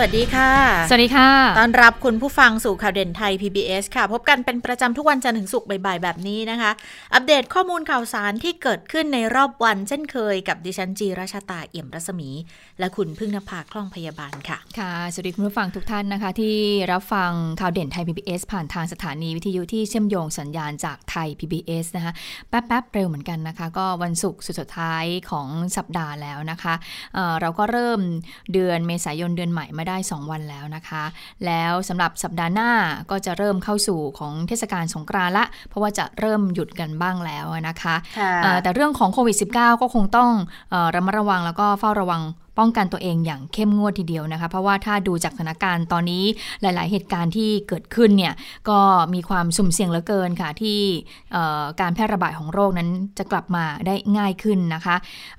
วัสดีค่ะ สวัสดีค่ะ ต้อนรับคุณผู้ฟังสู่ข่าวเด่นไทย PBS ค่ะ พบกันเป็นประจำทุกวันจันทร์ถึงศุกร์บ่ายๆ แบบนี้นะคะ อัปเดตข้อมูลข่าวสารที่เกิดขึ้นในรอบวันเช่นเคยกับดิฉันจีราชาตาเอี่ยมรัศมี และคุณพึ่งนภาคล่องพยาบาลค่ะ ค่ะ สวัสดีคุณผู้ฟังทุกท่านนะคะ ที่รับฟังข่าวเด่นไทย PBS ผ่านทางสถานีวิทยุที่เชื่อมโยงสัญญาณจากไทย PBS นะคะ แป๊บๆเร็วเหมือนกันนะคะ ก็วันศุกร์สุดสุดท้ายของสัปดาห์แล้วนะคะเเราก็เริ่มเดือนเมษายนเดือนใหม่มาได้ 2 วันแล้วนะคะ แล้วสำหรับสัปดาห์หน้าก็จะเริ่มเข้าสู่ของเทศกาลสงกรานต์ละ เพราะว่าจะเริ่มหยุดกันบ้างแล้วนะคะ แต่เรื่องของโควิด -19 ก็คงต้องระมัดระวังแล้วก็เฝ้าระวังป้องกันตัวเองอย่างเข้มงวดทีเดียวนะคะ เพราะว่าถ้าดูจากสถานการณ์ตอนนี้หลาย ๆ เหตุการณ์ที่เกิดขึ้นเนี่ยก็มีความสุ่มเสี่ยงเหลือเกินค่ะ ที่การแพร่ระบาดของโรคนั้นจะกลับมาได้ง่ายขึ้นนะคะ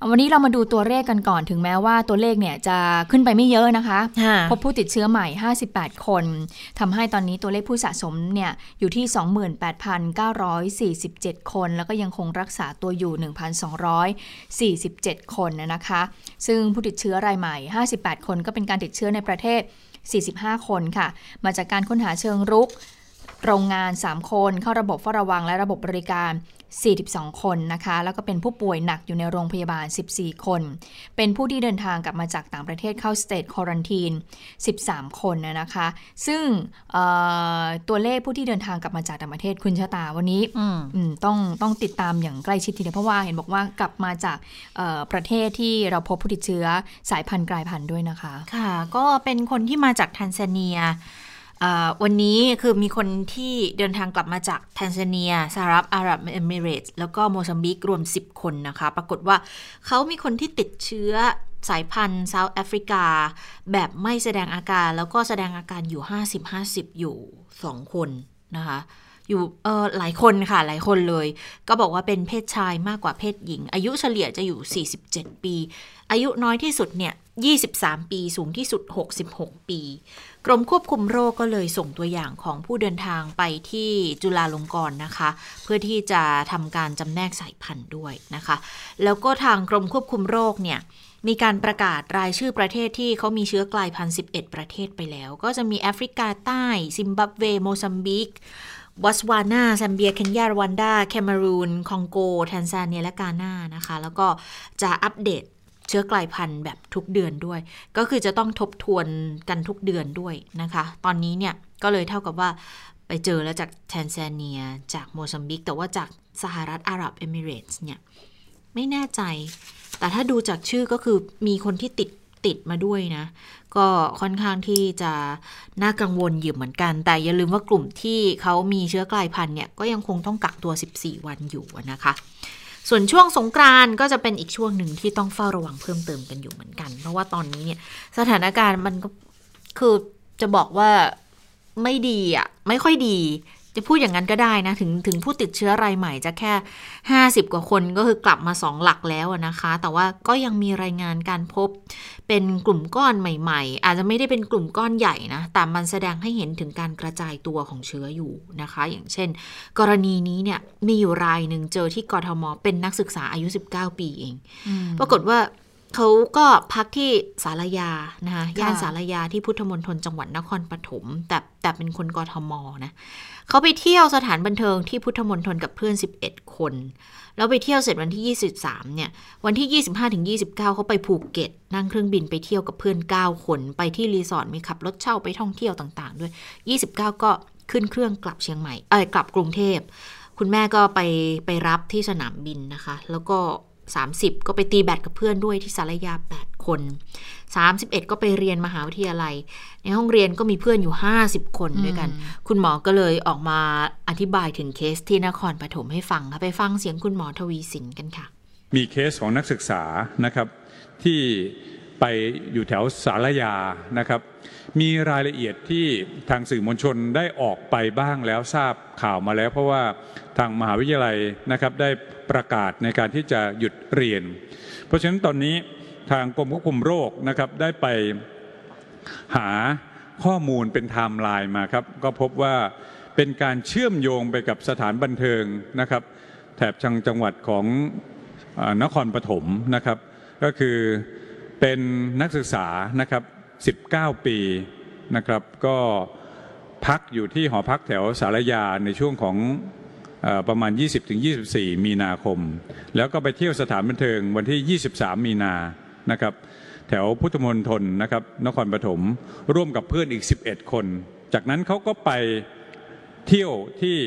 วันนี้เรามาดูตัวเลขกันก่อนถึงแม้ว่าตัวเลขเนี่ยจะขึ้นไปไม่เยอะนะคะ พบผู้ติดเชื้อใหม่ 58 คนทำให้ตอนนี้ตัวเลขผู้สะสมเนี่ยอยู่ที่ 28,947 คน แล้วก็ยังคงรักษาตัวอยู่ 1,247 คนนะคะ ซึ่งผู้ติดเชื้อรายใหม่ 58 คนก็เป็นการติดเชื้อในประเทศ 45 คนค่ะ มาจากการค้นหาเชิงรุก โรงงาน 3 คน เข้าระบบเฝ้าระวังและระบบบริการ 42 คนนะคะ แล้วก็เป็นผู้ป่วยหนักอยู่ในโรงพยาบาล 14 คน เป็นผู้ที่เดินทางกลับมาจากต่างประเทศเข้าสเตทควอนตีน 13 คนนะคะ ซึ่งตัวเลขผู้ที่เดินทางกลับมาจากต่างประเทศคุณชะตาวันนี้ต้องต้องติดตามอย่างใกล้ชิดทีเดียวเพราะว่าเห็นบอกว่ากลับมาจากประเทศที่เราพบผู้ติดเชื้อสายพันธุ์กลายพันธุ์ด้วยนะคะ ค่ะ ก็เป็นคนที่มาจากแทนซาเนีย วันนี้คือมีคนที่เดินทางกลับมาจากแทนซาเนียสหรัฐอาหรับเอมิเรตส์แล้วก็โมซัมบิกรวม 10 คนนะคะ ปรากฏว่าเขามีคนที่ติดเชื้อสายพันธุ์เซาท์แอฟริกา แบบไม่แสดงอาการ แล้วก็แสดงอาการอยู่ 50-50 อยู่ 2 คนนะคะอยู่เออหลายคนค่ะ หลายคนเลย ก็บอกว่าเป็นเพศชายมากกว่าเพศหญิง อายุเฉลี่ยจะอยู่ 47 ปี อายุน้อยที่สุดเนี่ย 23 ปี สูงที่สุด 66 ปี กรมควบคุมโรคก็เลยส่งตัวอย่างของผู้เดินทางไปที่จุฬาลงกรณ์นะคะ เพื่อที่จะทำการจำแนกสายพันธุ์ด้วยนะคะ แล้วก็ทางกรมควบคุมโรคเนี่ยมีการประกาศรายชื่อประเทศที่เขามีเชื้อกลายพันธุ์11 ประเทศไปแล้ว ก็จะมีแอฟริกาใต้ ซิมบับเว โมซัมบิกบอตสวานา แซมเบีย เคนยา รวันดา แคมรูน คองโก แทนซาเนีย และกานานะคะ แล้วก็จะอัปเดต เชื้อกลายพันธุ์แบบทุกเดือนด้วย ก็คือจะต้องทบทวนกันทุกเดือนด้วยนะคะ ตอนนี้เนี่ยก็เลยเท่ากับว่าไปเจอแล้วจากแทนซาเนีย จากโมซัมบิก แต่ว่าจากสหรัฐอาหรับเอมิเรตส์เนี่ยไม่แน่ใจ แต่ถ้าดูจากชื่อก็คือมีคนที่ติดติดมาด้วยนะ ก็ค่อนข้างที่จะน่ากังวลอยู่เหมือนกัน แต่อย่าลืมว่ากลุ่มที่เขามีเชื้อกลายพันธุ์เนี่ย ก็ยังคงต้องกักตัว 14 วันอยู่นะคะ ส่วนช่วงสงกรานก็จะเป็นอีกช่วงหนึ่งที่ต้องเฝ้าระวังเพิ่มเติมกันอยู่เหมือนกัน เพราะว่าตอนนี้เนี่ยสถานการณ์มันก็คือจะบอกว่าไม่ดีอะไม่ค่อยดี จะพูดอย่างนั้นก็ได้นะ ถึงถึงผู้ติดเชื้อรายใหม่จะแค่ 50 กว่าคนก็คือกลับมา 2 หลักแล้วนะคะ แต่ว่าก็ยังมีรายงานการพบเป็นกลุ่มก้อนใหม่ ๆ อาจจะไม่ได้เป็นกลุ่มก้อนใหญ่นะแต่มันแสดงให้เห็นถึงการกระจายตัวของเชื้ออยู่นะคะ อย่างเช่น กรณีนี้เนี่ยมีอยู่รายหนึ่งเจอที่กรทมเป็นนักศึกษาอายุ 19 ปีเอง ปรากฏว่าเขาก็พักที่สารยานะคะย่านสารยาที่พุทธมณฑลจังหวัดนครปฐมแต่แต่เป็นคนกทมนะ เขาไปเที่ยวสถานบันเทิงที่พุทธมณฑลกับเพื่อน 11 คน แล้วไปเที่ยวเสร็จวันที่ 23 เนี่ย วันที่ 25ถึง29 เขาไปภูเก็ต นั่งเครื่องบินไปเที่ยวกับเพื่อน 9 คน ไปที่รีสอร์ทมีขับรถเช่าไปท่องเที่ยวต่างๆ ด้วย 29 ก็ขึ้นเครื่องกลับเชียงใหม่ เอ้ยกลับกรุงเทพ คุณแม่ก็ไปไปรับที่สนามบินนะคะ แล้วก็ 30 ก็ไปตีแบดกับเพื่อนด้วยที่สารยา 8 คน 31 ก็ไปเรียนมหาวิทยาลัย ในห้องเรียนก็มีเพื่อนอยู่ 50 คนด้วยกัน คุณหมอก็เลยออกมาอธิบายถึงเคสที่นครปฐมให้ฟังค่ะไปฟังเสียงคุณหมอทวีสินกันค่ะ มีเคสของนักศึกษานะครับ ที่ไปอยู่แถวสารยานะครับ มีรายละเอียดที่ทางสื่อมวลชนได้ออกไปบ้างแล้วทราบข่าวมาแล้ว เพราะว่าทางมหาวิทยาลัยนะครับได้ประกาศในการที่จะหยุดเรียน เพราะฉะนั้นตอนนี้ ทางกรมควบคุมโรคนะครับได้ไปหาข้อมูลเป็นไทม์ไลน์มาครับ ก็พบว่าเป็นการเชื่อมโยงไปกับสถานบันเทิงนะครับ แถบจังจังหวัดของอนครปฐมนะครับ ก็คือเป็นนักศึกษานะครับ 19 ปีนะครับ ก็พักอยู่ที่หอพักแถวสารยาในช่วงของอประมาณ 20-24 มีนาคม แล้วก็ไปเที่ยวสถานบันเทิงวันที่ 23 มีนา นะครับแถวพุทธมณฑลนะครับนครปฐมร่วมกับเพื่อนอีก 11 คน จากนั้นเขาก็ไปเที่ยวที่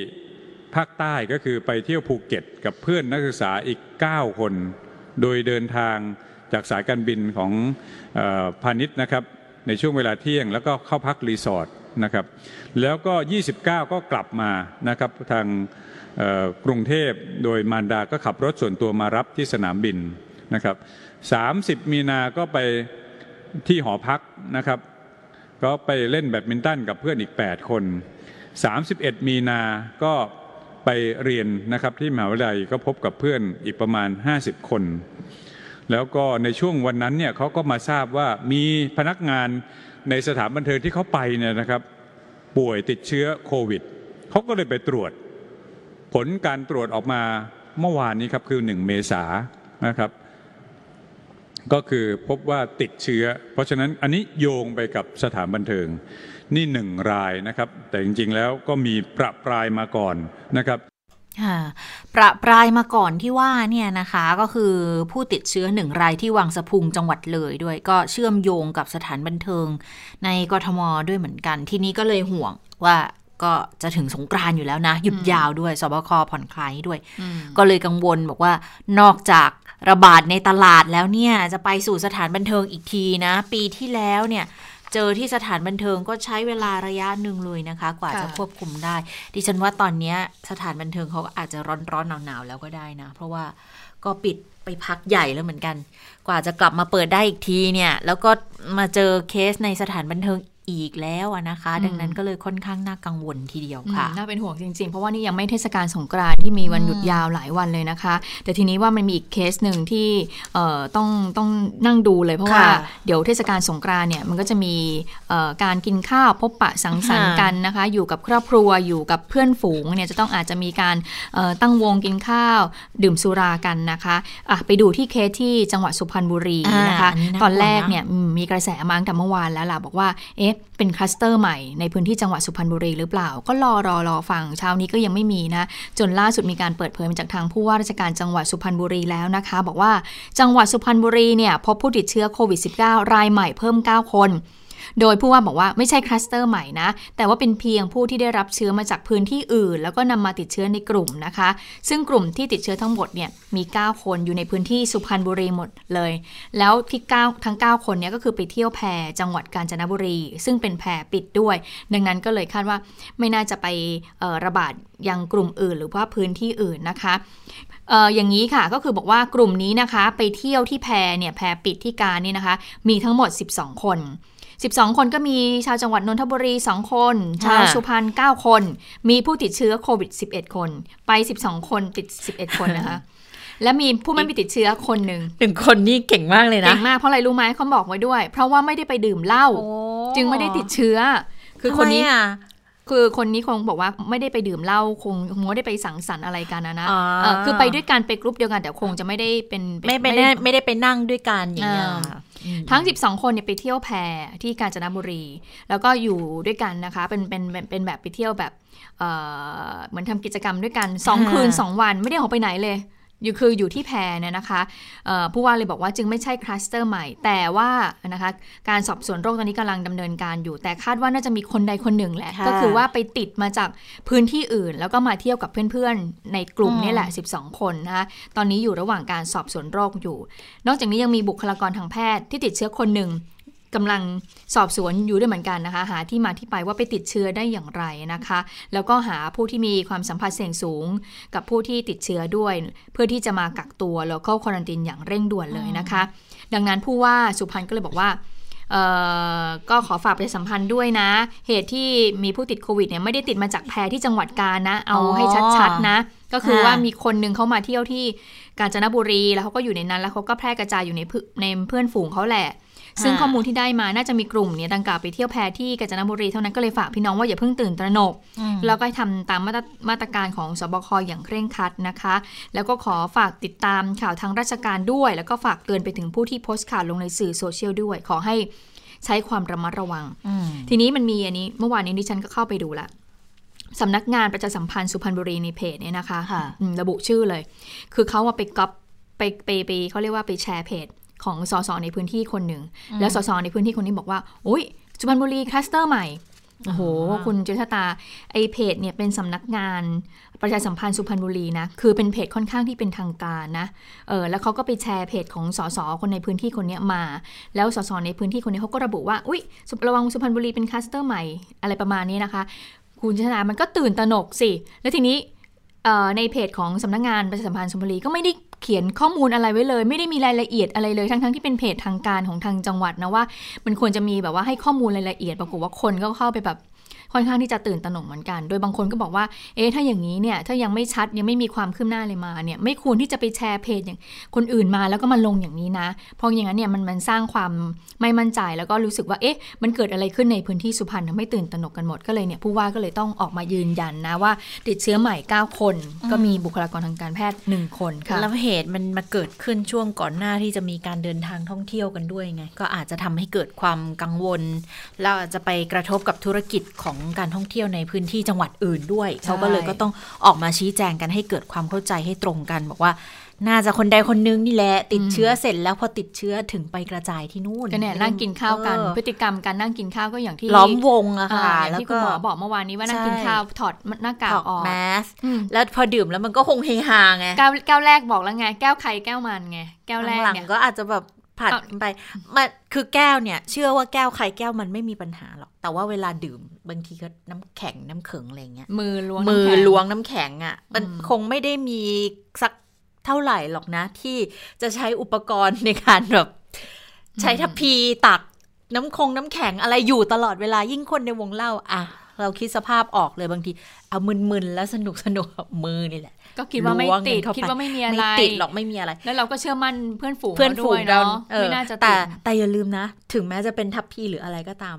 ภาคใต้ก็คือไปเที่ยวภูเก็ต กับเพื่อนนักศึกษาอีก 9 คน โดยเดินทางจากสายการบินของออพาณิชย์นะครับในช่วงเวลาเที่ยงแล้วก็เข้าพักรีสอร์ทนะครับแล้วก็ 29 ก็กลับมานะครับทางกรุงเทพโดยมารดาก็ขับรถส่วนตัวมารับที่สนามบินนะครับ 30 มีนาก็ไปที่หอพักนะครับ ก็ไปเล่นแบดมินตันกับเพื่อนอีก 8 คน 31 มีนาก็ไปเรียนนะครับที่มหาวิทยาลัยก็พบกับเพื่อนอีกประมาณ 50 คน แล้วก็ในช่วงวันนั้นเนี่ยเขาก็มาทราบว่ามีพนักงานในสถานบันเทิงที่เขาไปเนี่ยนะครับ ป่วยติดเชื้อโควิดเขาก็เลยไปตรวจ ผลการตรวจออกมาเมื่อวานนี้ครับคือ 1 เมษานะครับ ก็คือพบว่าติดเชื้อ เพราะฉะนั้นอันนี้โยงไปกับสถานบันเทิง นี่หนึ่งรายนะครับ แต่จริงๆแล้วก็มีประปรายมาก่อนนะครับประปรายมาก่อนที่ว่าเนี่ยนะคะก็คือผู้ติดเชื้อหนึ่งรายที่วังสะพุงจังหวัดเลยด้วยก็เชื่อมโยงกับสถานบันเทิงในกทมด้วยเหมือนกัน ทีนี้ก็เลยห่วงว่า ก็จะถึงสงกรานต์อยู่แล้วนะ หยุดยาวด้วยสบคผ่อนคลายด้วย ก็เลยกังวลบอกว่านอกจากระบาดในตลาดแล้วเนี่ย จะไปสู่สถานบันเทิงอีกทีนะ ปีที่แล้วเนี่ยเจอที่สถานบันเทิงก็ใช้เวลาระยะหนึ่งเลยนะคะ กว่าค่ะจะควบคุมได้ ดิฉันว่าตอนเนี้ยสถานบันเทิงเขาก็อาจจะร้อนร้อนหนาวหนาวๆแล้วก็ได้นะ เพราะว่าก็ปิดไปพักใหญ่แล้วเหมือนกัน กว่าจะกลับมาเปิดได้อีกทีเนี่ย แล้วก็มาเจอเคสในสถานบันเทิง อีกแล้วอะนะคะ ดังนั้นก็เลยค่อนข้างน่ากังวลทีเดียวค่ะอืมน่าเป็นห่วงจริงๆ เพราะว่านี่ยังไม่เทศกาลสงกรานต์ที่มีวันหยุดยาวหลายวันเลยนะคะ แต่ทีนี้ว่ามันมีอีกเคสหนึ่งที่เอ่อต้องต้องนั่งดูเลยเพราะว่าค่ะเดี๋ยวเทศกาลสงกรานต์เนี่ยมันก็จะมีเอ่อการกินข้าวพบปะสังสรรค์ค่ะกันนะคะ อยู่กับครอบครัวอยู่กับเพื่อนฝูงเนี่ยจะต้องอาจจะมีการเอ่อตั้งวงกินข้าว ดื่มสุรากันนะคะอะไปดูที่เคสที่จังหวัดสุพรรณบุรีนะคะอ่าอันนี้น่ากลัวนะตอนแรกเนี่ยอืมมีกระแสมาตั้งแต่เมื่อวานแล้วล่ะบอกว่าเอ๊ะเป็นคลัสเตอร์ใหม่ในพื้นที่จังหวัดสุพรรณบุรีหรือเปล่า ก็รอรอรอฟังเช้านี้ก็ยังไม่มีนะ จนล่าสุดมีการเปิดเผยมาจากทางผู้ว่าราชการจังหวัดสุพรรณบุรีแล้วนะคะ บอกว่าจังหวัดสุพรรณบุรีเนี่ยพบผู้ติดเชื้อโควิด -19 รายใหม่เพิ่ม 9 คน โดยผู้ว่าบอกว่าไม่ใช่คลัสเตอร์ใหม่นะ แต่ว่าเป็นเพียงผู้ที่ได้รับเชื้อมาจากพื้นที่อื่น แล้วก็นำมาติดเชื้อในกลุ่มนะคะ ซึ่งกลุ่มที่ติดเชื้อทั้งหมดเนี่ยมี 9 คนอยู่ในพื้นที่สุพรรณบุรีหมดเลย แล้วที่ 9 ทั้ง 9 คนเนี้ก็คือไปเที่ยวแพรจังหวัดกาญจนบุรี ซึ่งเป็นแพรปิดด้วย ดังนั้นก็เลยคาดว่าไม่น่าจะไประบาดยังกลุ่มอื่น หรือว่าพื้นที่อื่นนะคะอย่างนี้ค่ะก็คือบอกว่ากลุ่มนี้นะคะ ไปเที่ยวที่แพรเนี่ยแพรปิดที่การนี่นะคะ มีทั้งหมด 12 คน 12 คนก็มีชาวจังหวัดนนทบุรี 2 คน ชาวค่ะสุพรรณ9คน มีผู้ติดเชื้อโควิด 11 คน ไป 12 คนติด 11 คนนะคะและมีผู้ไม่มีติดเชื้อคนหนึ่งหนึ่งคนนี่เก่งมากเลยนะ เก่งมากเพราะอะไรรู้ไหมเขาบอกไว้ด้วย เพราะว่าไม่ได้ไปดื่มเหล้าจึงไม่ได้ติดเชื้อ คือคนนี้ทำไมอะคือคนนี้คงบอกว่าไม่ได้ไปดื่มเหล้าคงคงไม่ได้ไปสังสรรค์อะไรกันนะนะอ่าเออคือไปด้วยกันไปกรุ๊ปเดียวกันแต่คงจะไม่ได้เป็นไม่ไปได้ไม่ได้ไปนั่งด้วยกันอย่างเงี้ยอ่าค่ะ ทั้ง 12 คนเนี่ยไปเที่ยวแพที่กาญจนบุรี แล้วก็อยู่ด้วยกันนะคะ เป็นเป็นเป็นเป็นแบบไปเที่ยวแบบเอ่อเหมือนทำกิจกรรมด้วยกัน2อ่าคืน 2 วันไม่ได้ออกไปไหนเลย อยู่คืออยู่ที่แพเนี่ยนะคะเอ่อผู้ว่าเลยบอกว่าจึงไม่ใช่คลัสเตอร์ใหม่ แต่ว่านะคะการสอบสวนโรคตอนนี้กำลังดำเนินการอยู่ แต่คาดว่าน่าจะมีคนใดคนหนึ่งแหละค่ะก็คือว่าไปติดมาจากพื้นที่อื่น แล้วก็มาเที่ยวกับเพื่อนๆ ในกลุ่มอืมนี่แหละ 12 คนนะคะตอนนี้อยู่ระหว่างการสอบสวนโรคอยู่ นอกจากนี้ยังมีบุคลากรทางแพทย์ที่ติดเชื้อคนหนึ่ง กำลังสอบสวนอยู่ด้วยเหมือนกันนะคะ หาที่มาที่ไปว่าไปติดเชื้อได้อย่างไรนะคะ แล้วก็หาผู้ที่มีความสัมผัสเสี่ยงสูง กับผู้ที่ติดเชื้อด้วย เพื่อที่จะมากักตัวแล้วก็ควอรันตินอย่างเร่งด่วนเลยนะคะ ดังนั้นผู้ว่าสุพรรณก็เลยบอกว่าเอ่อก็ขอฝากประชาสัมพันธ์ด้วยนะ เหตุที่มีผู้ติดโควิดเนี่ยไม่ได้ติดมาจากแพรที่จังหวัดกาญนะ เอาให้ชัดๆนะ ก็คือว่ามีคนหนึงเขามาเที่ยวที่กาญจนบุรี แล้วเขาก็อยู่ในนั้น แล้วเขาก็แพร่กระจายอยู่ในเพื่อนในเพื่อนฝูงเขาแหละ ซึ่งข้อมูลที่ได้มาน่าจะมีกลุ่มเนี่ยดังกล่าวไปเที่ยวแพที่กาญจนบุรีเท่านั้นก็เลยฝากพี่น้องว่าอย่าเพิ่งตื่นตระหนก แล้วก็ให้ทำตามมาตรมาตรการของสบคอย่างเคร่งครัดนะคะ แล้วก็ขอฝากติดตามข่าวทางราชการด้วย แล้วก็ฝากเตือนไปถึงผู้ที่โพสต์ข่าวลงในสื่อโซเชียลด้วย ขอให้ใช้ความระมัดระวัง ทีนี้มันมีอันนี้เมื่อวานนี้ดิฉันก็เข้าไปดูละสำนักงานประชาสัมพันธ์สุพรรณบุรีในเพจเนี่ยนะคะค่ะอืมระบุชื่อเลย คือเขาว่าไปก๊อปไปไปไปเขาเรียกว่าไปแชร์เพจ ของสสในพื้นที่คนหนึ่ง แล้วสสในพื้นที่คนนี้บอกว่าอุ้ยสุพรรณบุรีคลัสเตอร์ใหม่โอ้โห คุณจุชะตา ไอเพจเนี่ยเป็นสำนักงานประชาสัมพันธ์สุพรรณบุรีนะ คือเป็นเพจค่อนข้างที่เป็นทางการนะ เออ แล้วเขาก็ไปแชร์เพจของสสคนในพื้นที่คนเนี้ยมา แล้วสสในพื้นที่คนนี้เขาก็ระบุว่า อุ้ยสุระวังสุพรรณบุรีเป็นคลัสเตอร์ใหม่ อะไรประมาณนี้นะคะ คุณจุชะตา มันก็ตื่นตระหนกสิ แล้วทีนี้เอ่อในเพจของสำนักงานประชาสัมพันธ์สุพรรณบุรีก็ไม่ได้ เขียนข้อมูลอะไรไว้เลย ไม่ได้มีรายละเอียดอะไรเลยทั้งๆที่เป็นเพจทางการของทางจังหวัดนะว่า มันควรจะมีแบบว่าให้ข้อมูลรายละเอียดปรากฏว่าคนก็เข้าไปแบบ ค่อนข้างที่จะตื่นตระหนกเหมือนกัน โดยบางคนก็บอกว่า เอ๊ะถ้าอย่างนี้เนี่ย ถ้ายังไม่ชัดยังไม่มีความคืบหน้าเลยมาเนี่ย ไม่ควรที่จะไปแชร์เพจอย่างคนอื่นมาแล้วก็มาลงอย่างนี้นะ เพราะอย่างนั้นเนี่ยมันมันสร้างความไม่มั่นใจแล้วก็รู้สึกว่า เอ๊ะ มันเกิดอะไรขึ้นในพื้นที่สุพรรณทำให้ตื่นตระหนกกันหมด ก็เลยเนี่ยผู้ว่าก็เลยต้องออกมายืนยันนะว่า ติดเชื้อใหม่ 9 คน ก็มีบุคลากรทางการแพทย์ 1 คนค่ะ แล้วเหตุมันมาเกิดขึ้นช่วงก่อนหน้าที่จะมีการเดินทางท่องเที่ยวกันด้วยไง ก็อาจจะทำให้เกิดความกังวล แล้วอาจจะไปกระทบกับธุรกิจของการท่องเที่ยวในพื้นที่จังหวัดอื่นด้วยใช่เขาก็เลยก็ต้องออกมาชี้แจงกันให้เกิดความเข้าใจให้ตรงกัน บอกว่าน่าจะคนใดคนนึงนี่แหละ ติดเชื้อเสร็จแล้วพอติดเชื้อถึงไปกระจายที่นู่นก็เนี่ยนั่งกินข้าวกันเออพฤติกรรมการนั่งกินข้าวก็อย่างที่ล้อมวงอะอ่าค่ะอย่างแล้วที่คุก็ณหมอบอกเมื่อวานนี้ว่านั่งกินใช่ข้าวถอดหน้ากากถอดออกแมสอืมแล้วพอดื่มแล้วมันก็คงเฮฮาไงแก้วแก้วแรกบอกแล้วไงแก้วใครแก้วมันไงแก้วแรกหลังเนี่ยๆก็อาจจะแบบ ผัดเอากันไปมันคือแก้วเนี่ย เชื่อว่าแก้วใครแก้วมันไม่มีปัญหาหรอก แต่ว่าเวลาดื่มบางทีก็น้ำแข็งน้ำเขิงอะไรเงี้ยมือล้วงมือน้ำแข็งล้วงน้ำแข็งอะ่ะ มันอืมคงไม่ได้มีสักเท่าไหร่หรอกนะ ที่จะใช้อุปกรณ์ในการแบบใช้ทัพพีตักน้ำคงน้ำแข็งอะไรอยู่ตลอดเวลายิ่งคนในวงเล่าอะ เราคิดสภาพออกเลยบางที เอามึนๆแล้วสนุกสนุกกับมือนี่แหละ ก็คิดว่าไม่ล้วงติดเข้าไปคิดว่าไม่มีอะไรไม่ติดหรอกไม่มีอะไร แล้วเราก็เชื่อมั่นเพื่อนฝูงเพื่อนฝูงเราเราด้วยเนาะเออไม่น่าจะแต่ติดแต่อย่าลืมนะ ถึงแม้จะเป็นทัพพีหรืออะไรก็ตาม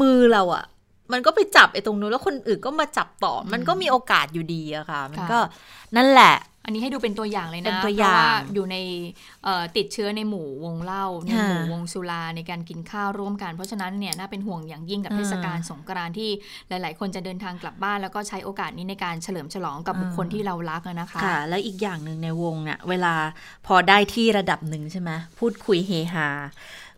มือเราอะมันก็ไปจับไอ้ตรงนู้นแล้วคนอื่นก็มาจับต่อ มันก็มีโอกาสอยู่ดีอะค่ะ มันก็นั่นแหละ อันนี้ให้ดูเป็นตัวอย่างเลยนะเป็นตัวอย่างเพระอยู่ในเอ่อติดเชื้อในหมู่วงเล่าในหมู่ค่ะวงสุราในการกินข้าวร่วมกัน เพราะฉะนั้นเนี่ยน่าเป็นห่วงอย่างยิ่งกับอ่าเทศกาลสงกรานต์ที่หลาย ๆ คนจะเดินทางกลับบ้าน แล้วก็ใช้โอกาสนี้ในการเฉลิมฉลองกับอ่าบุคคลที่เรารักอะนะคะค่ะ แล้วอีกอย่างหนึ่งในวงเนี่ยเวลาพอได้ที่ระดับหนึ่งใช่ไหมพูดคุยเฮฮา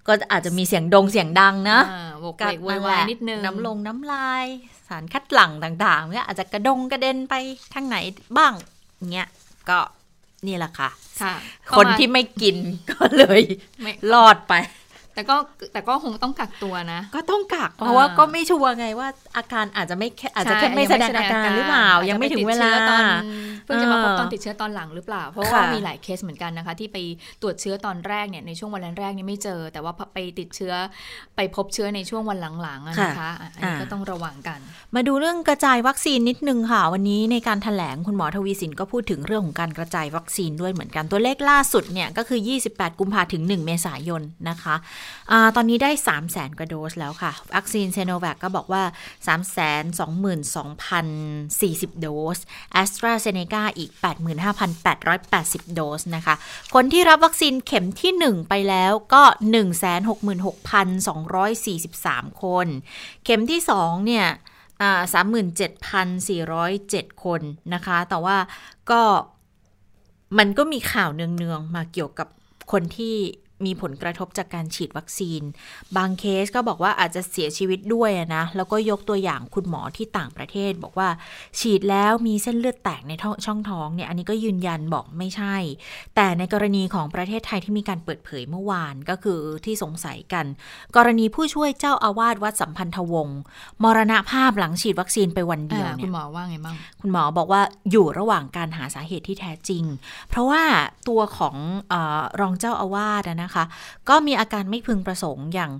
ก็อาจจะมีเสียงดงเสียงดังนะอ่าโวกก็เวกโวยวายนิดนึงน้ำลงน้ำลาย สารคัดหลั่งต่างๆเนี่ยอาจจะกระดงกระเด็นไปทางไหนบ้างเงี้ย ก็นี่แหละค่ะค่ะ คนที่ไม่กินก็เลยไม่รอดไป แต่ก็แต่ก็คงต้องกักตัวนะ ก็ต้องกัก เพราะว่าอ่าก็ไม่ชัวร์ไงว่าอาการอาจจะไม่แค่อาจจะแค่ไม่แสดงอาการหรือเปล่า ยังไม่ถึงเวลาอจจะไปติดเชื้อตอนเพิ่งจะมาพบเออตอนติดเชื้อตอนหลังหรือเปล่า เพราะว่าค่ะมีหลายเคสเหมือนกันนะคะ ที่ไปตรวจเชื้อตอนแรกเนี่ยในช่วงวันแรกๆเนี่ยไม่เจอ แต่ว่าไปติดเชื้อไปพบเชื้อในช่วงวันหลังๆอะนะคะอะอันนี้ก็ต้องระวังกัน มาดูเรื่องกระจายวัคซีนนิดนึงค่ะ วันนี้ในการถแถลงคุณหมอทวีสินก็พูดถึงเรื่องของการกระจายวัคซีนด้วยเหมือนกันตัวเลขล่าสุดเนี่ยก็คือ 28 กุมภาถึง 1 เมษายนนะคะอตอนนี้ได้ 3 0 0 0 0 0กว่าโดสแล้วค่ะ วัคซีนซิโนแวคก็บอกว่า 3 2 2 0 40 โดสแอสตราเซเนกาอีก 85,880 โดสนะคะ คนที่รับวัคซีนเข็มที่ 1 ไปแล้วก็ 166,243 คน เข็มที่ 2 เนี่ยสามหมื่นเจ็ดพันสี่ร้อยเจ็ดคนนะคะ แต่ว่าก็มันก็มีข่าวเนืองๆ มาเกี่ยวกับคนที่ มีผลกระทบจากการฉีดวัคซีน บางเคสก็บอกว่าอาจจะเสียชีวิตด้วยอะนะ แล้วก็ยกตัวอย่างคุณหมอที่ต่างประเทศ บอกว่าฉีดแล้วมีเส้นเลือดแตกในท้องช่องท้องเนี่ย อันนี้ก็ยืนยันบอกไม่ใช่ แต่ในกรณีของประเทศไทยที่มีการเปิดเผยเมื่อวานก็คือที่สงสัยกัน กรณีผู้ช่วยเจ้าอาวาสวัดสัมพันธวงศ์มรณภาพหลังฉีดวัคซีนไปวันเดียวอ่าเนี่คุยณหมอว่าไงบ้างคุณหมอบอกว่าอยู่ระหว่างการหาสาเหตุที่แท้จริง เพราะว่าตัวของเออรองเจ้าอาวาสอะนะคะ ก็มีอาการไม่พึงประสงค์อย่าง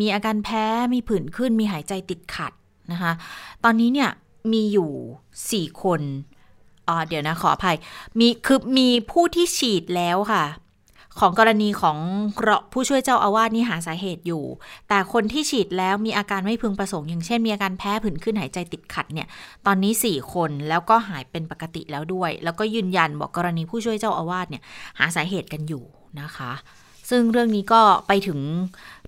มีอาการแพ้มีผื่นขึ้นมีหายใจติดขัดนะคะ ตอนนี้เนี่ยมีอยู่ 4 คนเดี๋ยวนะขออภัยมีคือมีผู้ที่ฉีดแล้วค่ะ ของกรณีของผู้ช่วยเจ้าอาวาสนี่หาสาเหตุอยู่ แต่คนที่ฉีดแล้วมีอาการไม่พึงประสงค์อย่างเช่น มีอาการแพ้ผื่นขึ้นหายใจติดขัดเนี่ย ตอนนี้ 4 คนแล้วก็หายเป็นปกติแล้วด้วย แล้วก็ยืนยันบอกกรณีผู้ช่วยเจ้าอาวาสเนี่ยหาสาเหตุกันอยู่นะคะ ซึ่งเรื่องนี้ก็ไปถึง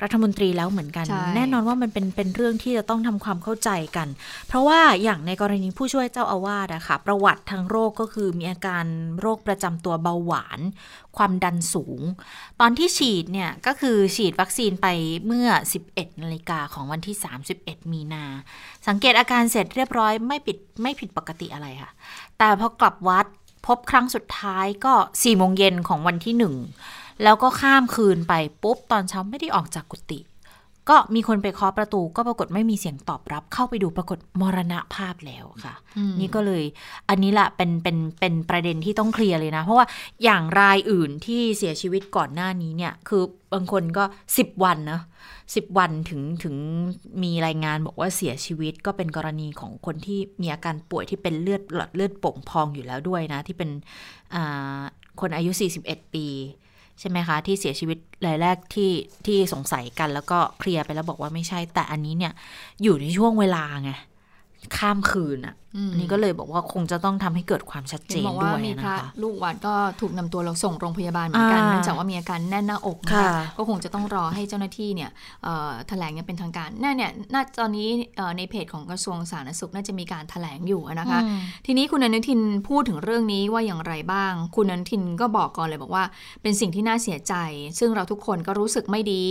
รัฐมนตรีแล้วเหมือนกัน แน่นอนว่ามันเป็นเป็นเรื่องที่จะต้องทำความเข้าใจกัน เพราะว่าอย่างในกรณีผู้ช่วยเจ้าอาวาสอะค่ะประวัติทางโรคก็คือมีอาการโรคประจำตัวเบาหวาน ความดันสูง ตอนที่ฉีดเนี่ยก็คือฉีดวัคซีนไปเมื่อ 11นาฬิกาของวันที่ 31 มีนา สังเกตอาการเสร็จเรียบร้อยไม่ผิดไม่ผิดปกติอะไรค่ะ แต่พอกลับวัดพบครั้งสุดท้ายก็4โมงเย็นของวันที่ 1 แล้วก็ข้ามคืนไปปุ๊บตอนเช้าไม่ได้ออกจากกุฏิก็มีคนไปเคาะประตูก็ปรากฏไม่มีเสียงตอบรับ เข้าไปดูปรากฏมรณภาพแล้วค่ะ นี่ก็เลย อันนี้แหละเป็นเป็นเป็นประเด็นที่ต้องเคลียร์เลยนะ เพราะว่าอย่างรายอื่นที่เสียชีวิตก่อนหน้านี้เนี่ย คือบางคนก็สิบวันนะสิบวันถึงถึงมีรายงานบอกว่าเสียชีวิตก็เป็นกรณีของคนที่มีอาการป่วยที่เป็นเลือดหลอดเลือดโป่งพองอยู่แล้วด้วยนะ ที่เป็นคนอายุ 41 ปี ใช่ไหมคะ ที่เสียชีวิตรายแรกที่ที่สงสัยกันแล้วก็เคลียร์ไปแล้วบอกว่าไม่ใช่แต่อันนี้เนี่ย อยู่ในช่วงเวลาไงข้ามคืนอะนี่ก็เลยบอกว่าคงจะต้องทำให้เกิดความชัดเจนด้วยนะคะลูกวัดก็ถูกนำตัวเราส่งโรงพยาบาลเหมือนกันเนื่องจากว่ามีอาการแน่นหน้าอกนะคะก็คงจะต้องรอให้เจ้าหน้าที่เนี่ยแถลงอย่างเป็นทางการน่เนี่ยน่าตอนนี้ในเพจของกระทรวงสาธารณสุขน่าจะมีการแถลงอยู่นะคะ ทีนี้คุณอนุทินพูดถึงเรื่องนี้ว่าอย่างไรบ้าง คุณอนุทินก็บอกก่อนเลยบอกว่า เป็นสิ่งที่น่าเสียใจ ซึ่งเราทุกคนก็รู้สึกไม่ดี